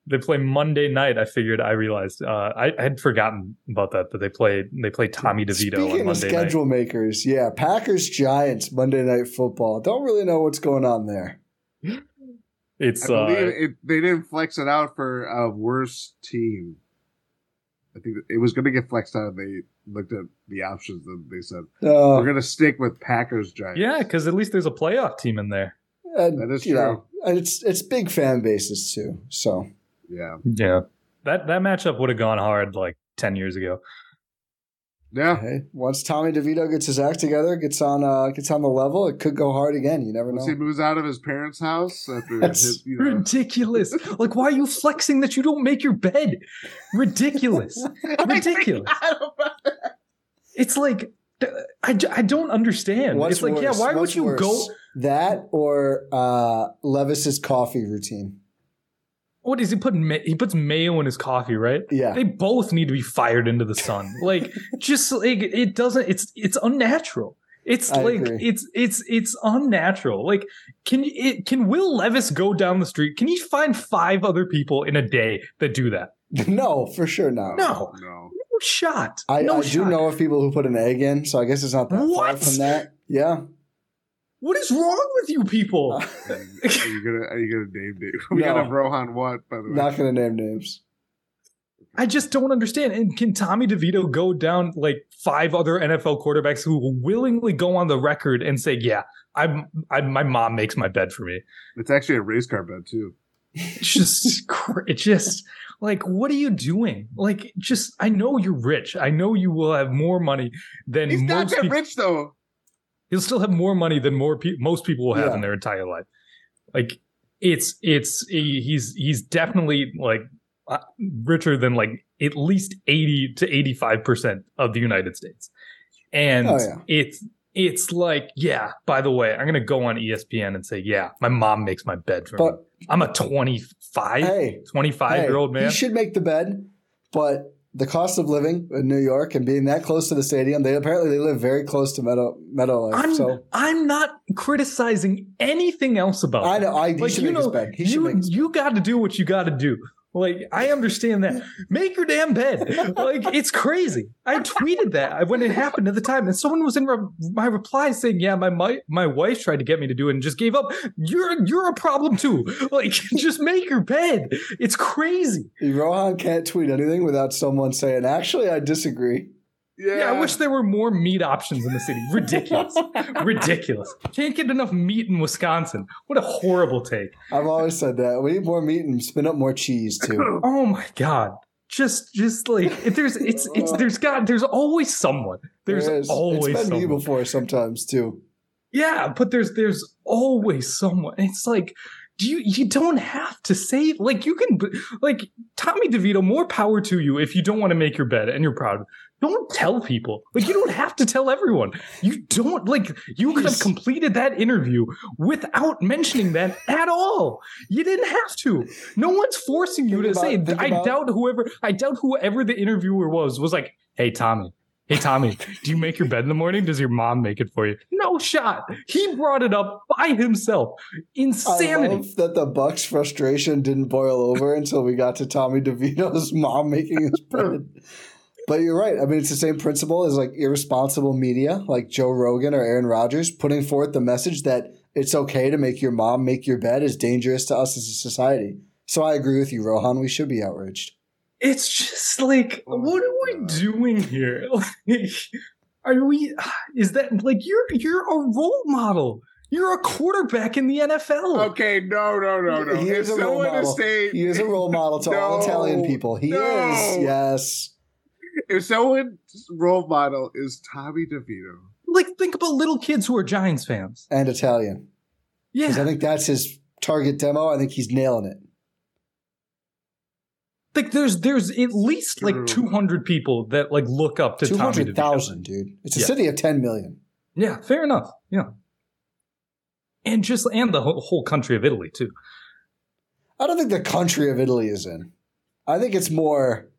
They play Monday night. I figured. I realized. Uh, I, I had forgotten about that. That they play. They play Tommy DeVito Speaking on of Monday schedule makers, yeah, Packers Giants Monday Night Football. Don't really know what's going on there. It's. I Uh, believe it, they didn't flex it out for a worse team. I think it was going to get flexed out. They looked at the options and they said, Uh, we're going to stick with Packers Giants. yeah, because at least there's a playoff team in there. and, That is you true. know, and it's it's big fan bases too. So Yeah. Yeah, that that matchup would have gone hard like ten years ago. Yeah. hey, once Tommy DeVito gets his act together, gets on uh, gets on the level, it could go hard again. You never Once know. he moves out of his parents' house after That's his, you know, Ridiculous. like, why are you flexing that you don't make your bed? Ridiculous. Ridiculous. It's like. I, I don't understand. What's it's like, worse? yeah, why What's would you worse? go? that or uh, Levis's coffee routine? What is he putting? Ma- he puts mayo in his coffee, right? Yeah. They both need to be fired into the sun. Like, just like it doesn't. It's it's unnatural. It's I like agree. it's it's it's unnatural. Like, can you it, can Will Levis go down the street? Can you find five other people in a day that do that? no, for sure not. No, No. no shot. I, no I do know of people who put an egg in, so I guess it's not that far from that. Yeah. What is wrong with you people? Uh, are you gonna are you gonna name Dave? We No. got a Rohan what by the way? Not going to name names. I just don't understand. And can Tommy DeVito go down like five other NFL quarterbacks who will willingly go on the record and say, "Yeah, I'm, I, my mom makes my bed for me." It's actually a race car bed too. It's just, cr- it's just like, what are you doing? Like, just, I know you're rich. I know you will have more money than He's not that people. rich though. He'll still have more money than more pe- most people will have Yeah. in their entire life. Like, it's, it's, he's, he's definitely like uh, richer than like at least 80 to 85% of the United States. And Oh, yeah. it's, it's like, yeah, by the way, I'm going to go on ESPN and say, yeah, my mom makes my bed for me. I'm a 25, hey, 25 hey, year old man. You should make the bed, but the cost of living in New York and being that close to the stadium, they apparently they live very close to Meadow MeadowLife. I'm, so I'm not criticizing anything else about I know I, he should make his bed. He should you, make his you got to do what you got to do. Like I understand that. Make your damn bed. Like it's crazy. I tweeted that when it happened at the time, and someone was in re- my reply saying, "Yeah, my, my my wife tried to get me to do it and just gave up." You're you're a problem too. Like just make your bed. It's crazy. Rohan can't tweet anything without someone saying, "Actually, I disagree." Yeah. Yeah, I wish there were more meat options in the city. Ridiculous. Ridiculous. Can't get enough meat in Wisconsin. What a horrible take. I've always said that we need more meat and spin up more cheese too. Oh my god. Just just like if there's it's it's there's got there's always someone. There's There is. always it's been me before sometimes too. Yeah, but there's there's always someone. It's like do you you don't have to say like you can like Tommy DeVito more power to you if you don't want to make your bed and you're proud. Don't tell people. Like you don't have to tell everyone. You don't like you could have completed that interview without mentioning that at all. You didn't have to. No one's forcing you Think to about- say. I about- doubt whoever I doubt whoever the interviewer was was like, "Hey Tommy, Hey Tommy, do you make your bed in the morning? Does your mom make it for you? No shot. He brought it up by himself. I Insanity. that the Bucks' frustration didn't boil over until we got to Tommy DeVito's mom making his bed. But you're right. I mean, it's the same principle as like irresponsible media, like Joe Rogan or Aaron Rodgers, putting forth the message that it's okay to make your mom make your bed is dangerous to us as a society. So I agree with you, Rohan. We should be outraged. It's just like, Oh what my are we doing here? Like, are we? Is that like you're you're a role model? You're a quarterback in the NFL. Okay, no, no, no, no. He If is a role model. saying He is a role model to all Italian people. He no. is. Yes. if someone's role model is Tommy DeVito, Like, think about little kids who are Giants fans. And Italian. Yeah. Because I think that's his target demo. I think he's nailing it. like there's there's at least like True. 200 200 people that like look up to Two Tommy hundred DeVito. thousand, dude. It's a Yeah. city of ten million. Yeah, fair enough. Yeah, and just and the whole, whole country of Italy too. I don't think the country of Italy is in. I think it's more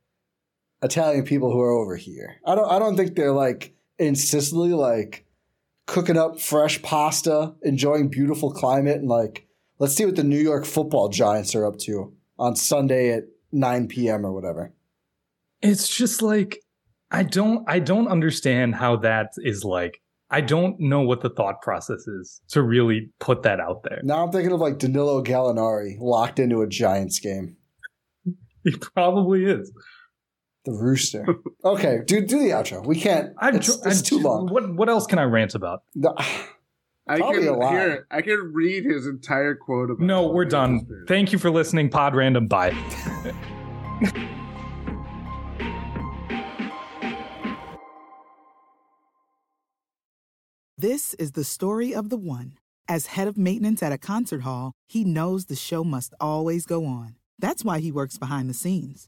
Italian people who are over here. I don't. I don't think they're like in Sicily, like cooking up fresh pasta, enjoying beautiful climate, and like let's see what the New York Football Giants are up to on Sunday at nine p.m. or whatever. it's just like i don't i don't understand how that is like i don't know what the thought process is to really put that out there Now I'm thinking of like Danilo Gallinari locked into a Giants game. he probably is The rooster. Okay, do do the outro. We can't. i'm, it's, tr- it's I'm too tr- long. what what else can i rant about The- I can a lot. here. I can read his entire quote about. no we're done DeVito. thank you for listening pod random bye This is the story of the one. As head of maintenance at a concert hall, he knows the show must always go on. That's why he works behind the scenes,